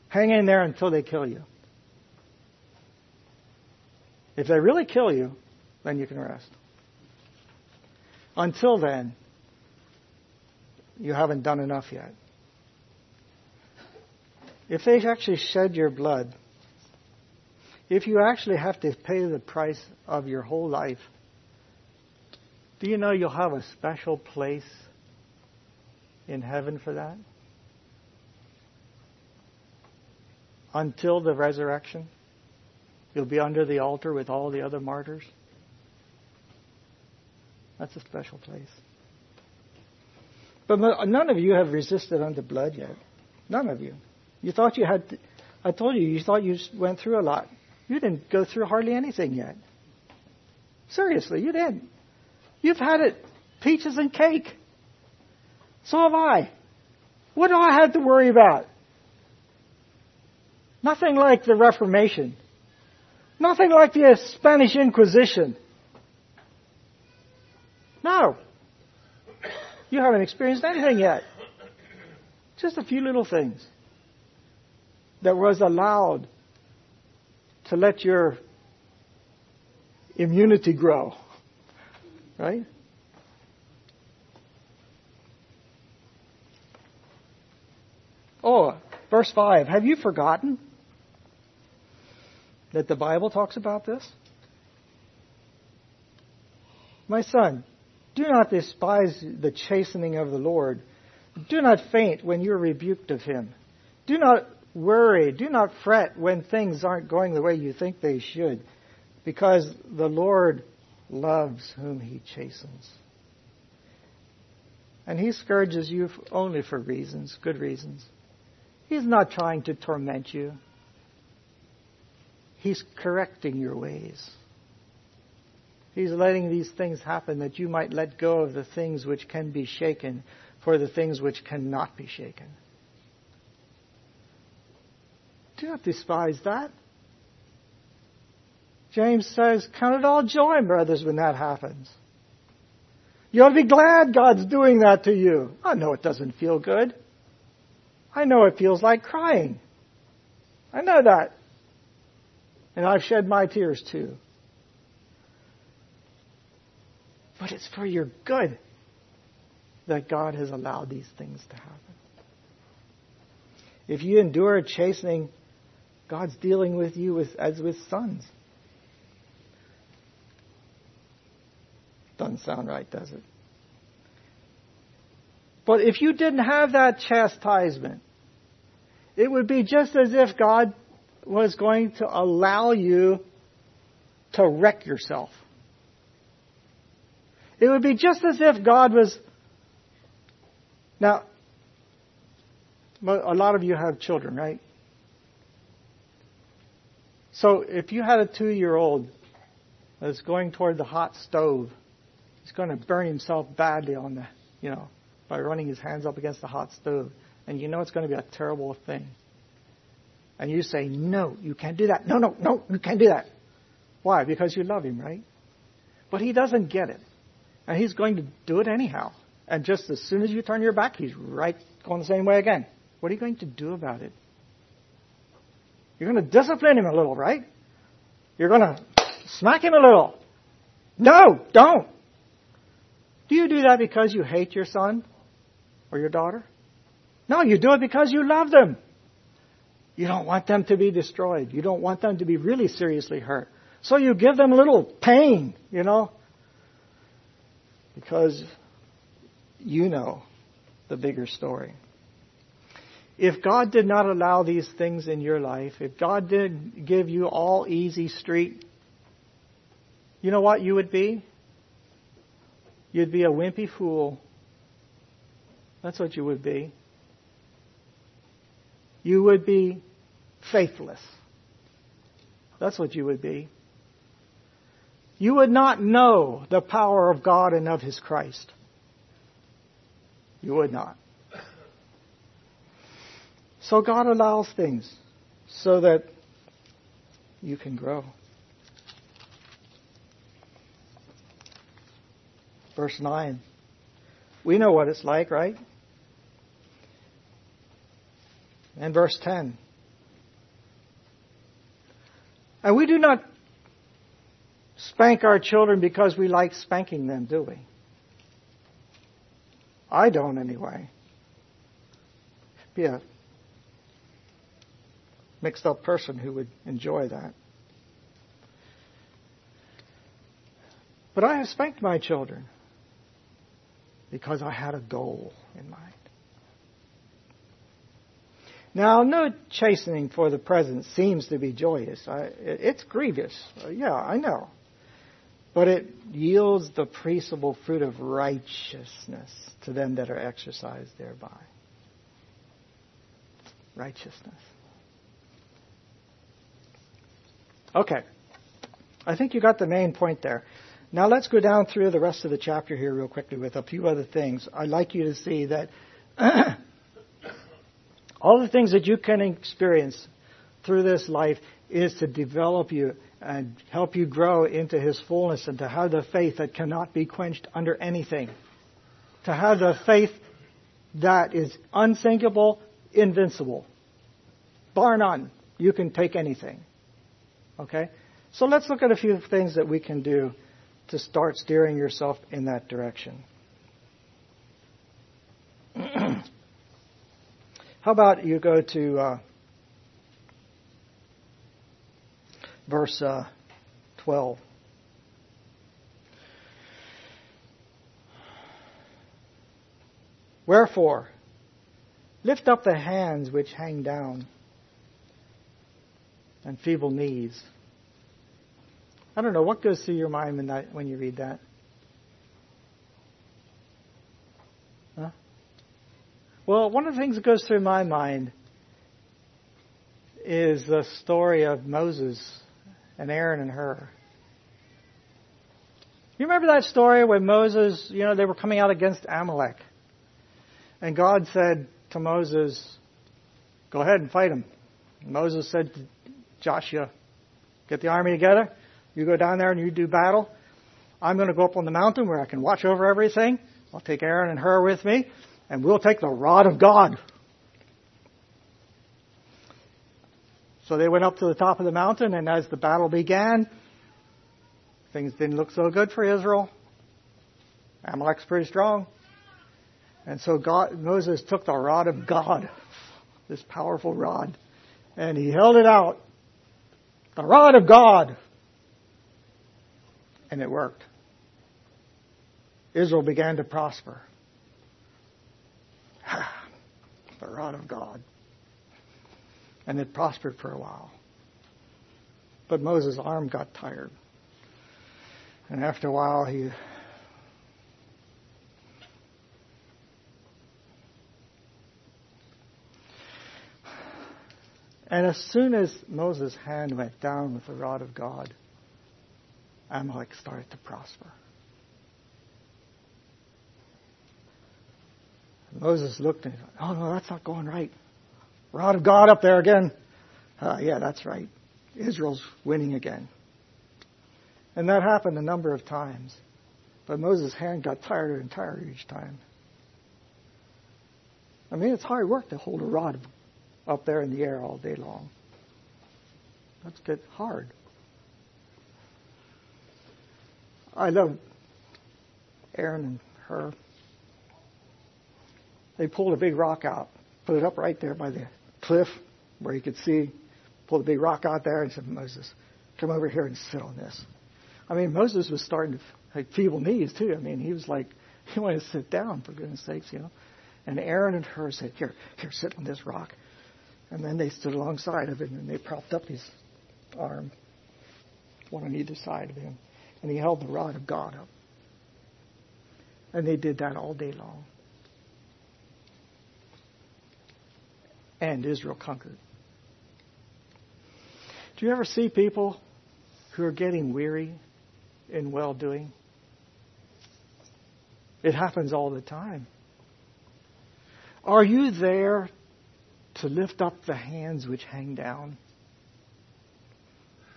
Hang in there until they kill you. If they really kill you, then you can rest. Until then, you haven't done enough yet. If they actually shed your blood, if you actually have to pay the price of your whole life, do you know you'll have a special place in heaven for that? Until the resurrection? You'll be under the altar with all the other martyrs. That's a special place. But none of you have resisted unto blood yet. None of you. You thought you had. To, I told you, you thought you went through a lot. You didn't go through hardly anything yet. Seriously, you didn't. You've had it peaches and cake. So have I. What do I have to worry about? Nothing like the Reformation. Nothing like the Spanish Inquisition. No. You haven't experienced anything yet. Just a few little things that was allowed to let your immunity grow. Right? Oh, verse 5. Have you forgotten that the Bible talks about this? My son, do not despise the chastening of the Lord. Do not faint when you are rebuked of him. Do not worry. Do not fret when things aren't going the way you think they should, because the Lord loves whom he chastens. And he scourges you only for reasons, good reasons. He's not trying to torment you. He's correcting your ways. He's letting these things happen that you might let go of the things which can be shaken for the things which cannot be shaken. Do not despise that. James says, Count it all joy, brothers, when that happens. You ought to be glad God's doing that to you. I know it doesn't feel good. I know it feels like crying. I know that. And I've shed my tears too. But it's for your good that God has allowed these things to happen. If you endure chastening, God's dealing with you with, as with sons. Doesn't sound right, does it? But if you didn't have that chastisement, it would be just as if God was going to allow you to wreck yourself. It would be just as if God was. Now, a lot of you have children, right? So if you had a two year old that's going toward the hot stove, he's going to burn himself badly on the, you know, by running his hands up against the hot stove. And you know it's going to be a terrible thing. And you say, no, you can't do that. No, no, no, you can't do that. Why? Because you love him, right? But he doesn't get it. And he's going to do it anyhow. And just as soon as you turn your back, he's right going the same way again. What are you going to do about it? You're going to discipline him a little, right? You're going to smack him a little. No, don't. Do you do that because you hate your son or your daughter? No, you do it because you love them. You don't want them to be destroyed. You don't want them to be really seriously hurt. So you give them a little pain, you know, because you know the bigger story. If God did not allow these things in your life, if God did give you all easy street, you know what you would be? You'd be a wimpy fool. That's what you would be. You would be faithless. That's what you would be you would not know the power of God and of His Christ. You would not. So God allows things so that you can grow. Verse 9. We know what it's like, right? And verse 10. And we do not spank our children because we like spanking them, do we? I don't anyway. Be a mixed up person who would enjoy that. But I have spanked my children because I had a goal in mind. Now, no chastening for the present seems to be joyous. I, it's grievous. Uh, yeah, I know. But it yields the peaceable fruit of righteousness to them that are exercised thereby. Righteousness. Okay. I think you got the main point there. Now let's go down through the rest of the chapter here real quickly with a few other things. I'd like you to see that all the things that you can experience through this life is to develop you and help you grow into His fullness and to have the faith that cannot be quenched under anything. To have the faith that is unsinkable, invincible. Bar none. You can take anything. Okay? So let's look at a few things that we can do to start steering yourself in that direction. How about you go to uh, verse uh, 12? Wherefore, lift up the hands which hang down and feeble knees I don't know what goes through your mind when, that, when you read that. Well, one of the things that goes through my mind is the story of Moses and Aaron and Hur. You remember that story when Moses, you know, they were coming out against Amalek. And God said to Moses, Go ahead and fight him. Moses said to Joshua, Get the army together. You go down there and you do battle. I'm going to go up on the mountain where I can watch over everything. I'll take Aaron and Hur with me, and we'll take the rod of God. So they went up to the top of the mountain, and as the battle began, things didn't look so good for Israel. Amalek's pretty strong. And so God, Moses took the rod of God, this powerful rod, and he held it out. The rod of God and it worked. Israel began to prosper. Rod of God. And it prospered for a while. But Moses' arm got tired. And after a while, he And as soon as Moses' hand went down with the rod of God, Amalek started to prosper. Moses looked and thought, oh no, that's not going right. Rod of God up there again. Uh, yeah, that's right. Israel's winning again. And that happened a number of times. But Moses' hand got tired and tired each time. I mean, it's hard work to hold a rod up there in the air all day long. That's get hard. I love Aaron and Hur. They pulled a big rock out, put it up right there by the cliff where you could see, pulled a big rock out there and said, Moses, come over here and sit on this. I mean, Moses was starting to have feeble knees too. I mean, he was like, he wanted to sit down for goodness sakes, you know. And Aaron and Hur said, here, here, sit on this rock. And then they stood alongside of him and they propped up his arm, one on either side of him and he held the rod of God up. And they did that all day long. And Israel conquered. Do you ever see people who are getting weary in well doing? It happens all the time. Are you there to lift up the hands which hang down?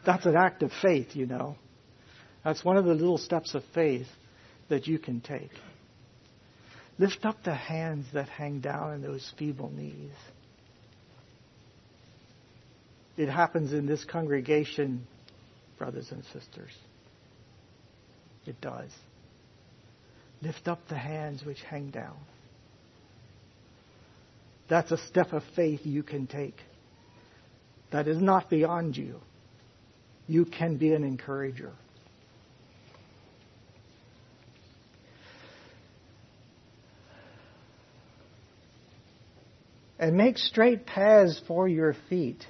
That's an act of faith, you know. That's one of the little steps of faith that you can take. Lift up the hands that hang down in those feeble knees. It happens in this congregation, brothers and sisters. It does. Lift up the hands which hang down. That's a step of faith you can take. That is not beyond you. You can be an encourager. and make straight paths for your feet.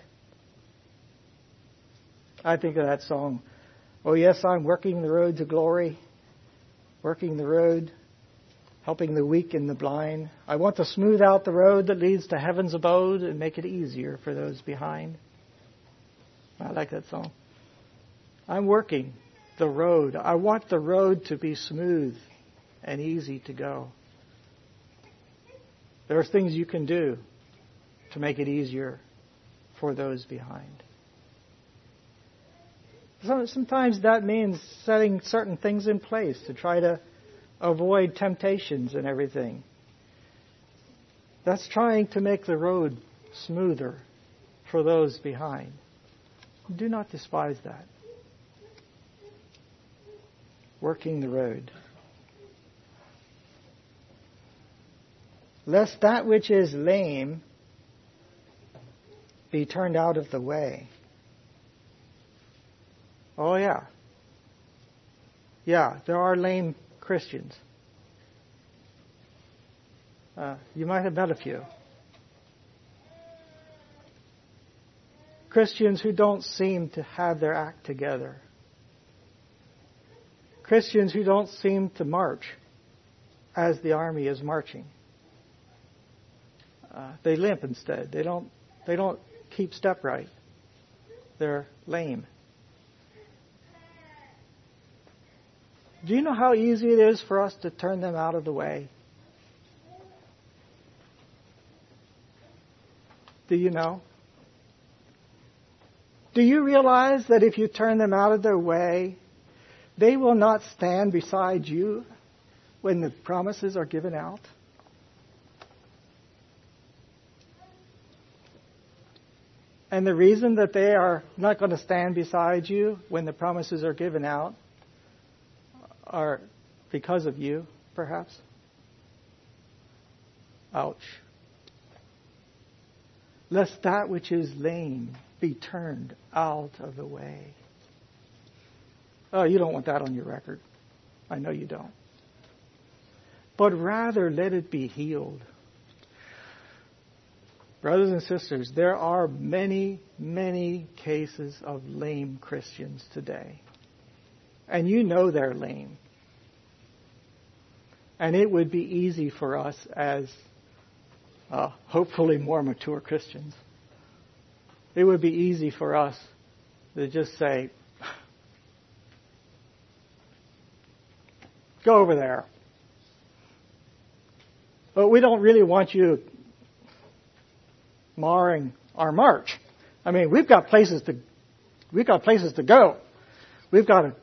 I think of that song. Oh, yes, I'm working the road to glory, working the road, helping the weak and the blind. I want to smooth out the road that leads to heaven's abode and make it easier for those behind. I like that song. I'm working the road. I want the road to be smooth and easy to go. There are things you can do to make it easier for those behind. Sometimes that means setting certain things in place to try to avoid temptations and everything. That's trying to make the road smoother for those behind. Do not despise that. Working the road. Lest that which is lame be turned out of the way. Oh, yeah. Yeah, there are lame Christians. Uh, you might have met a few. Christians who don't seem to have their act together. Christians who don't seem to march as the army is marching. Uh, they limp instead. They don't. They don't keep step right. They're lame. Do you know how easy it is for us to turn them out of the way? Do you know? Do you realize that if you turn them out of their way, they will not stand beside you when the promises are given out? And the reason that they are not going to stand beside you when the promises are given out are because of you, perhaps? Ouch. Lest that which is lame be turned out of the way. Oh, you don't want that on your record. I know you don't. But rather let it be healed. Brothers and sisters, there are many, many cases of lame Christians today. And you know they're lame. And it would be easy for us as uh, hopefully more mature Christians. It would be easy for us to just say, go over there. But we don't really want you marring our march. I mean, we've got places to we've got places to go. We've got to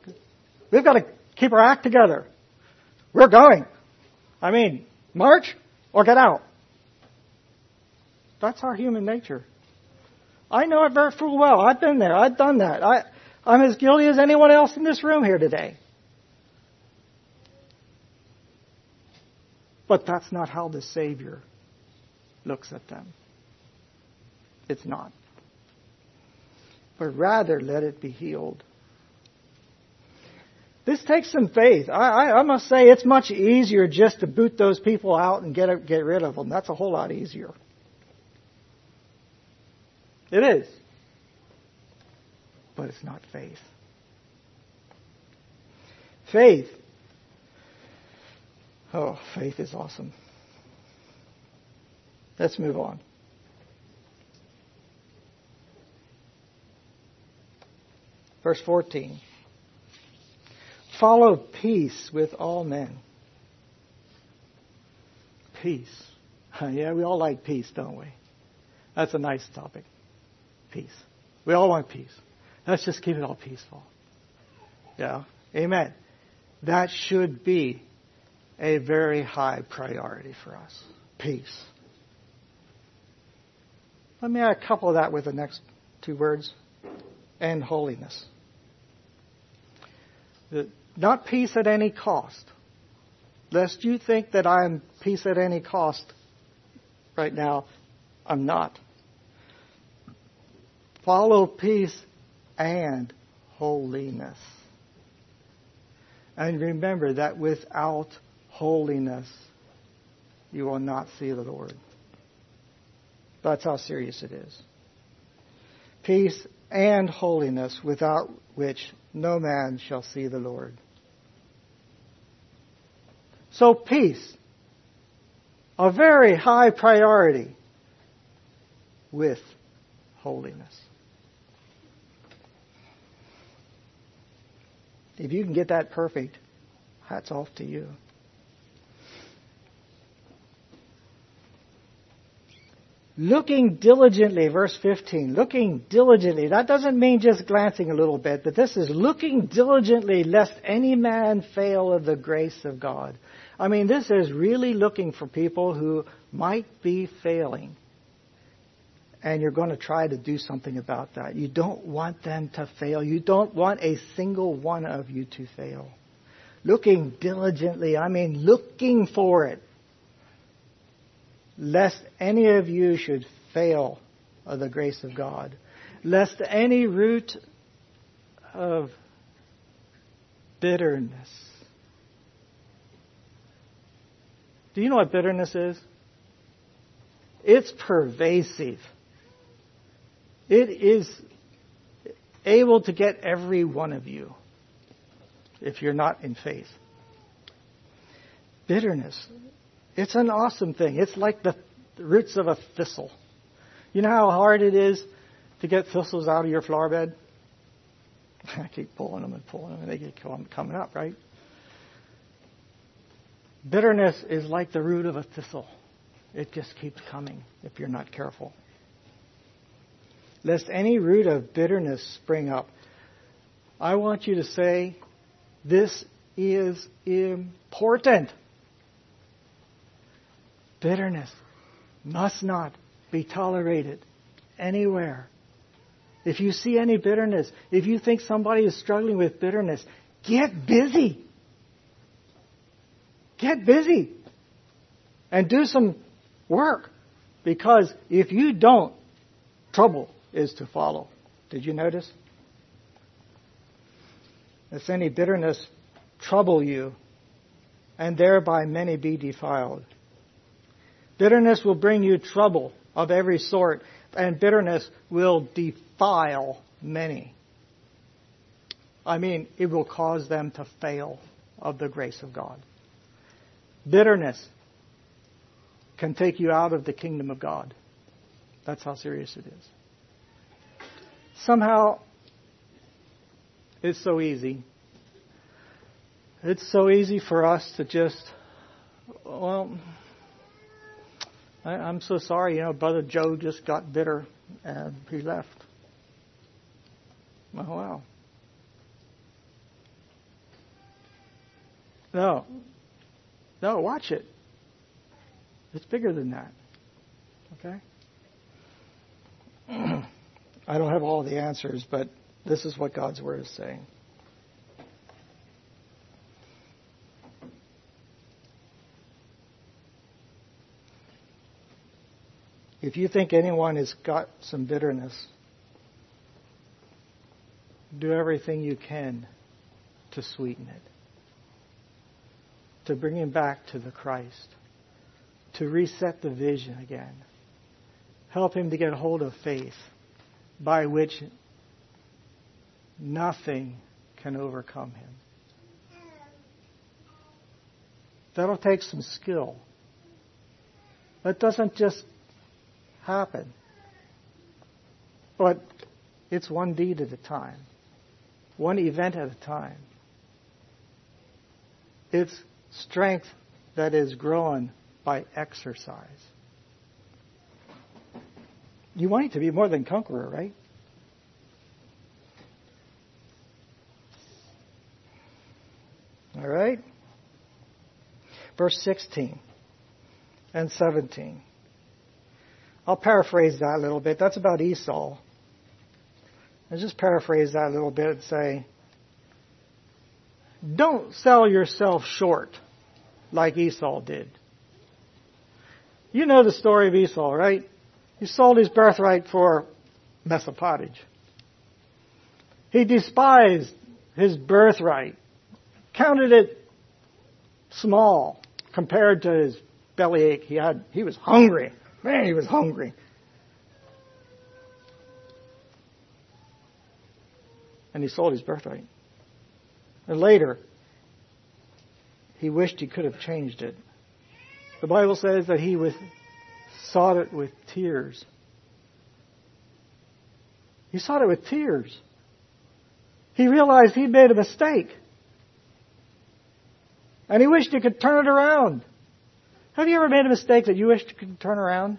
we've got to keep our act together. We're going. I mean, march or get out. That's our human nature. I know it very full well. I've been there. I've done that. I, I'm as guilty as anyone else in this room here today. But that's not how the Savior looks at them. It's not. But rather, let it be healed. This takes some faith. I, I, I, must say it's much easier just to boot those people out and get, get rid of them. That's a whole lot easier. It is. But it's not faith. Faith. Oh, faith is awesome. Let's move on. Verse 14. Follow peace with all men. Peace. Yeah, we all like peace, don't we? That's a nice topic. Peace. We all want peace. Let's just keep it all peaceful. Yeah. Amen. That should be a very high priority for us. Peace. Let me add a couple that with the next two words. And holiness. The, not peace at any cost. Lest you think that I'm peace at any cost right now. I'm not. Follow peace and holiness. And remember that without holiness, you will not see the Lord. That's how serious it is. Peace and holiness, without which no man shall see the Lord. So, peace, a very high priority with holiness. If you can get that perfect, hats off to you. looking diligently, verse 15, looking diligently. That doesn't mean just glancing a little bit, but this is looking diligently lest any man fail of the grace of God. I mean, this is really looking for people who might be failing. And you're going to try to do something about that. You don't want them to fail. You don't want a single one of you to fail. Looking diligently, I mean looking for it lest any of you should fail of the grace of God, lest any root of bitterness. Do you know what bitterness is? It's pervasive. It is able to get every one of you if you're not in faith. Bitterness it's an awesome thing. It's like the roots of a thistle. You know how hard it is to get thistles out of your flower bed? I keep pulling them and pulling them, and they keep coming up, right? Bitterness is like the root of a thistle. It just keeps coming if you're not careful. Lest any root of bitterness spring up. I want you to say, this is important. Bitterness must not be tolerated anywhere. If you see any bitterness, if you think somebody is struggling with bitterness, get busy. Get busy. And do some work. Because if you don't, trouble is to follow. Did you notice? If any bitterness trouble you, and thereby many be defiled. Bitterness will bring you trouble of every sort, and bitterness will defile many. I mean, it will cause them to fail of the grace of God. Bitterness can take you out of the kingdom of God. That's how serious it is. Somehow, it's so easy. It's so easy for us to just, well, I, am so sorry, you know, Brother Joe just got bitter and he left. Oh, wow. No. No, watch it. It's bigger than that. Okay? I don't have all the answers, but this is what God's Word is saying. If you think anyone has got some bitterness, do everything you can to sweeten it, to bring him back to the Christ, to reset the vision again, help him to get a hold of faith by which nothing can overcome him. That'll take some skill. That doesn't just happen. But it's one deed at a time, one event at a time. It's strength that is grown by exercise. You want it to be more than conqueror, right? All right? Verse 16 and 17. I'll paraphrase that a little bit. That's about Esau. I'll just paraphrase that a little bit and say, don't sell yourself short like Esau did. You know the story of Esau, right? He sold his birthright for a mess of pottage. He despised his birthright, counted it small compared to his bellyache he had. He was hungry. Man, he was hungry. And he sold his birthright. And later, he wished he could have changed it. The Bible says that he was, sought it with tears. He sought it with tears. He realized he'd made a mistake. And he wished he could turn it around. Have you ever made a mistake that you wished you could turn around?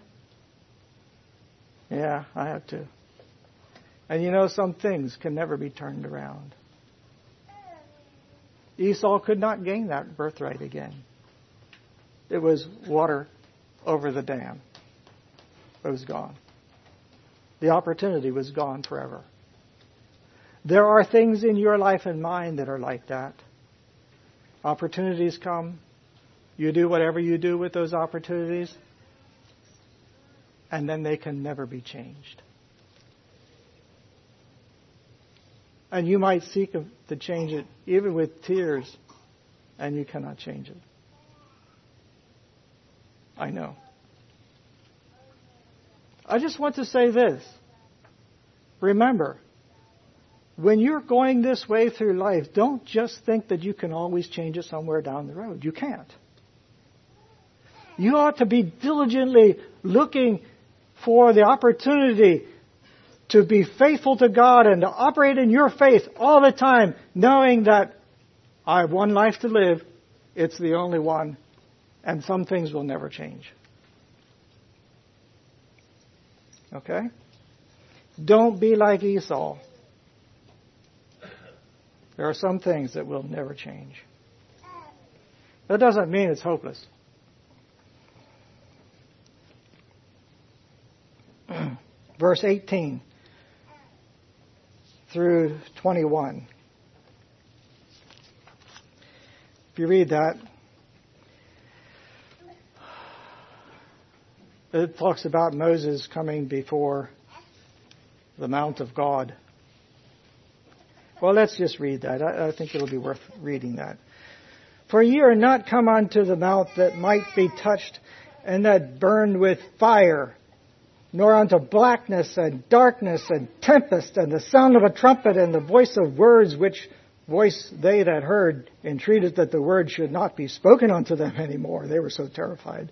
Yeah, I have too. And you know, some things can never be turned around. Esau could not gain that birthright again. It was water over the dam. It was gone. The opportunity was gone forever. There are things in your life and mine that are like that. Opportunities come. You do whatever you do with those opportunities, and then they can never be changed. And you might seek to change it even with tears, and you cannot change it. I know. I just want to say this. Remember, when you're going this way through life, don't just think that you can always change it somewhere down the road. You can't. You ought to be diligently looking for the opportunity to be faithful to God and to operate in your faith all the time, knowing that I have one life to live, it's the only one, and some things will never change. Okay? Don't be like Esau. There are some things that will never change. That doesn't mean it's hopeless. Verse 18 through 21. If you read that, it talks about Moses coming before the Mount of God. Well, let's just read that. I, I, think it'll be worth reading that. For ye are not come unto the mount that might be touched and that burned with fire, nor unto blackness and darkness and tempest and the sound of a trumpet and the voice of words which voice they that heard entreated that the word should not be spoken unto them any more. They were so terrified.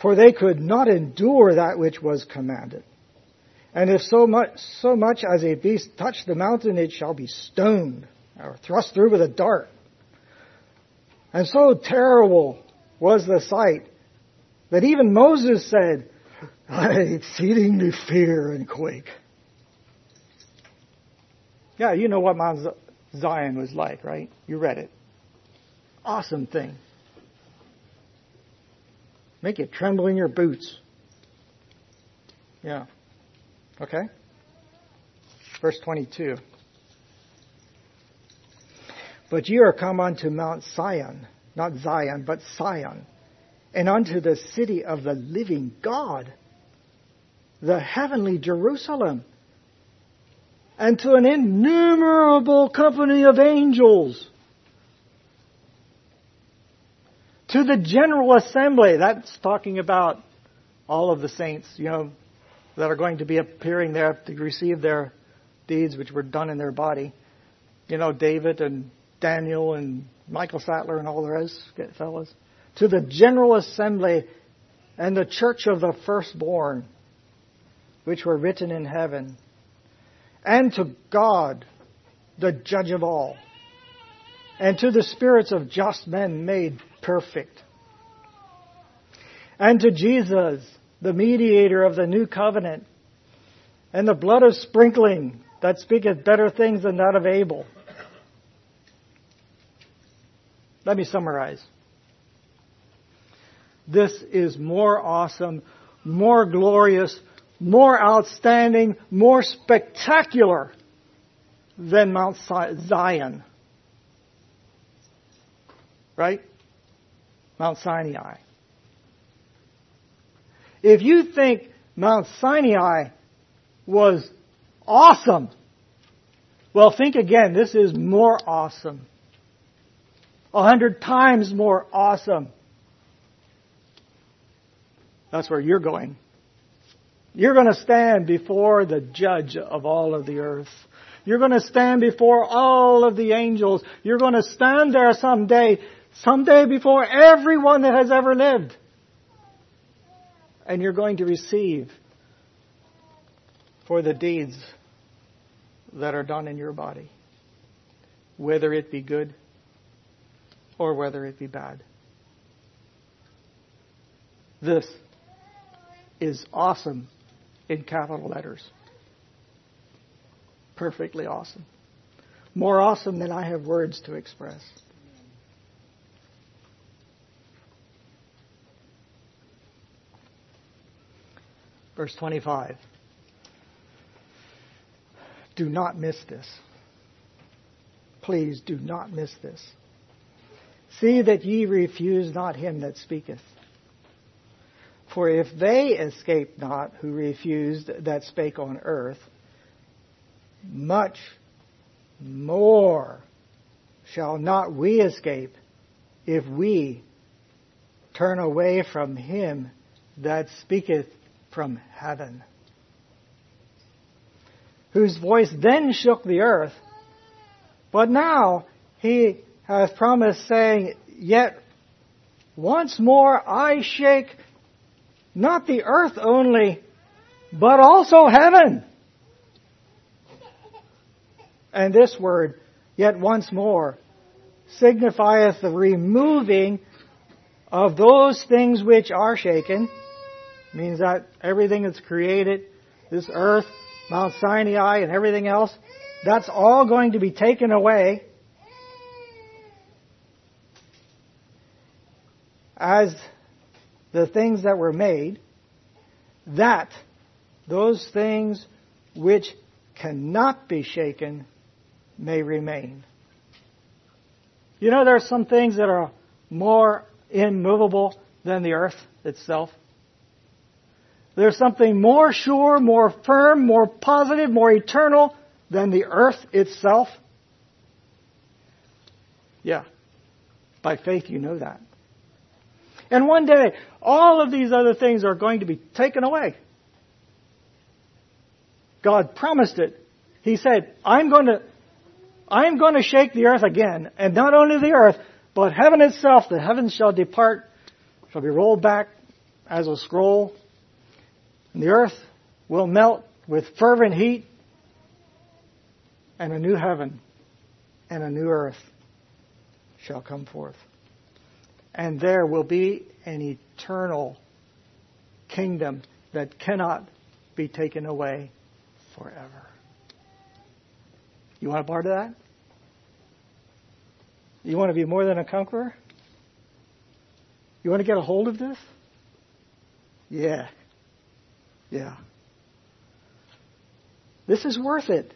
For they could not endure that which was commanded. And if so much, so much as a beast touch the mountain, it shall be stoned or thrust through with a dart. And so terrible was the sight that even Moses said, I exceedingly fear and quake. Yeah, you know what Mount Zion was like, right? You read it. Awesome thing. Make you tremble in your boots. Yeah. Okay? Verse 22. But ye are come unto Mount Sion, not Zion, but Sion, and unto the city of the living God the heavenly Jerusalem, and to an innumerable company of angels, to the general assembly. That's talking about all of the saints, you know, that are going to be appearing there to receive their deeds which were done in their body. You know, David and Daniel and Michael Sattler and all the rest, fellas. To the general assembly and the church of the firstborn which were written in heaven, and to God, the judge of all, and to the spirits of just men made perfect, and to Jesus, the mediator of the new covenant, and the blood of sprinkling that speaketh better things than that of Abel. Let me summarize. This is more awesome, more glorious, more outstanding, more spectacular than Mount Zion. Right? Mount Sinai. If you think Mount Sinai was awesome, well, think again. This is more awesome. A hundred times more awesome. That's where you're going. You're going to stand before the judge of all of the earth. You're going to stand before all of the angels. You're going to stand there someday, someday before everyone that has ever lived. And you're going to receive for the deeds that are done in your body, whether it be good or whether it be bad. This is awesome in capital letters. Perfectly awesome. More awesome than I have words to express. Verse 25. Do not miss this. Please do not miss this. See that ye refuse not him that speaketh. For if they escape not who refused that spake on earth, much more shall not we escape if we turn away from him that speaketh from heaven, whose voice then shook the earth, but now he hath promised, saying, Yet once more I shake not the earth only, but also heaven. And this word, yet once more, signifieth the removing of those things which are shaken. Means that everything that's created, this earth, Mount Sinai, and everything else, that's all going to be taken away. As the things that were made, that those things which cannot be shaken may remain. You know, there are some things that are more immovable than the earth itself. There's something more sure, more firm, more positive, more eternal than the earth itself. Yeah. By faith, you know that. And one day, all of these other things are going to be taken away. God promised it. He said, I'm going to, I'm going to shake the earth again. And not only the earth, but heaven itself, the heavens shall depart, shall be rolled back as a scroll. And the earth will melt with fervent heat. And a new heaven and a new earth shall come forth and there will be an eternal kingdom that cannot be taken away forever. You want a part of that? You want to be more than a conqueror? You want to get a hold of this? Yeah. Yeah. This is worth it.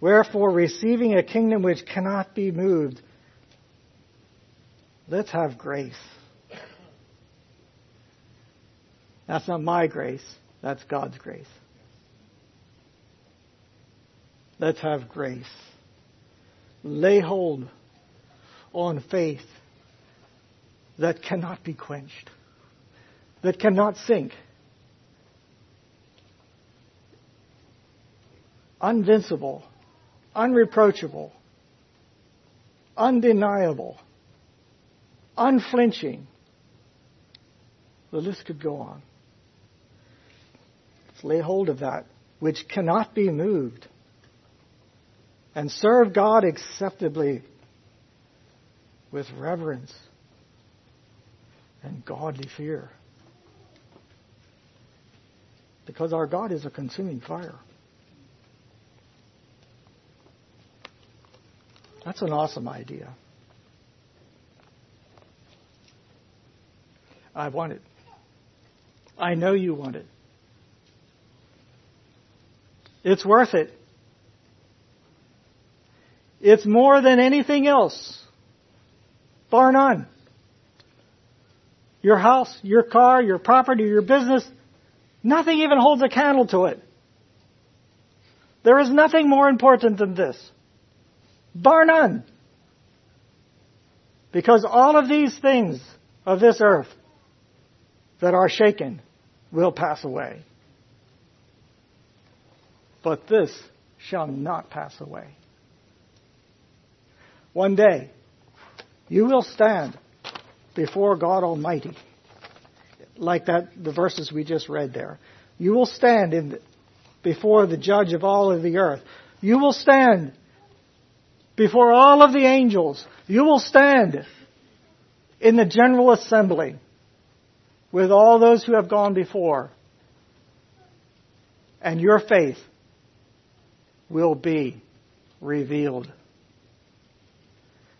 Wherefore, receiving a kingdom which cannot be moved, Let's have grace. That's not my grace, that's God's grace. Let's have grace. Lay hold on faith that cannot be quenched, that cannot sink. Unvincible, unreproachable, undeniable unflinching. The list could go on. Let's lay hold of that which cannot be moved and serve God acceptably with reverence and godly fear. Because our God is a consuming fire. That's an awesome idea. I want it. I know you want it. It's worth it. It's more than anything else. Bar none. Your house, your car, your property, your business, nothing even holds a candle to it. There is nothing more important than this. Bar none. Because all of these things of this earth that are shaken will pass away. but this shall not pass away. One day, you will stand before God Almighty, like that the verses we just read there. You will stand in before the judge of all of the earth. You will stand before all of the angels. You will stand in the general assembly with all those who have gone before. And your faith will be revealed.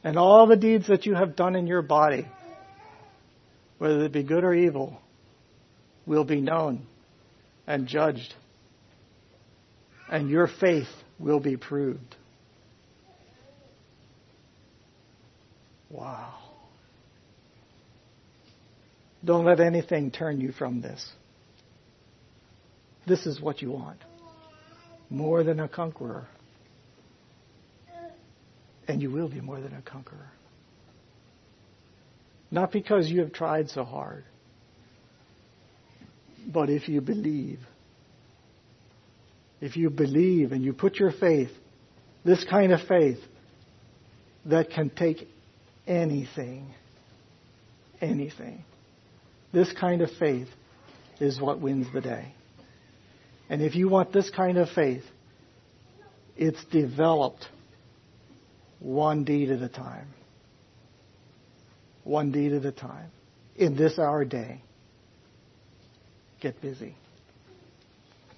And all the deeds that you have done in your body, whether it be good or evil, will be known and judged. And your faith will be proved. Wow. Don't let anything turn you from this. This is what you want. More than a conqueror. And you will be more than a conqueror. Not because you have tried so hard, but if you believe. If you believe and you put your faith, this kind of faith that can take anything, anything. This kind of faith is what wins the day. And if you want this kind of faith, it's developed one deed at a time. One deed at a time. In this our day. Get busy.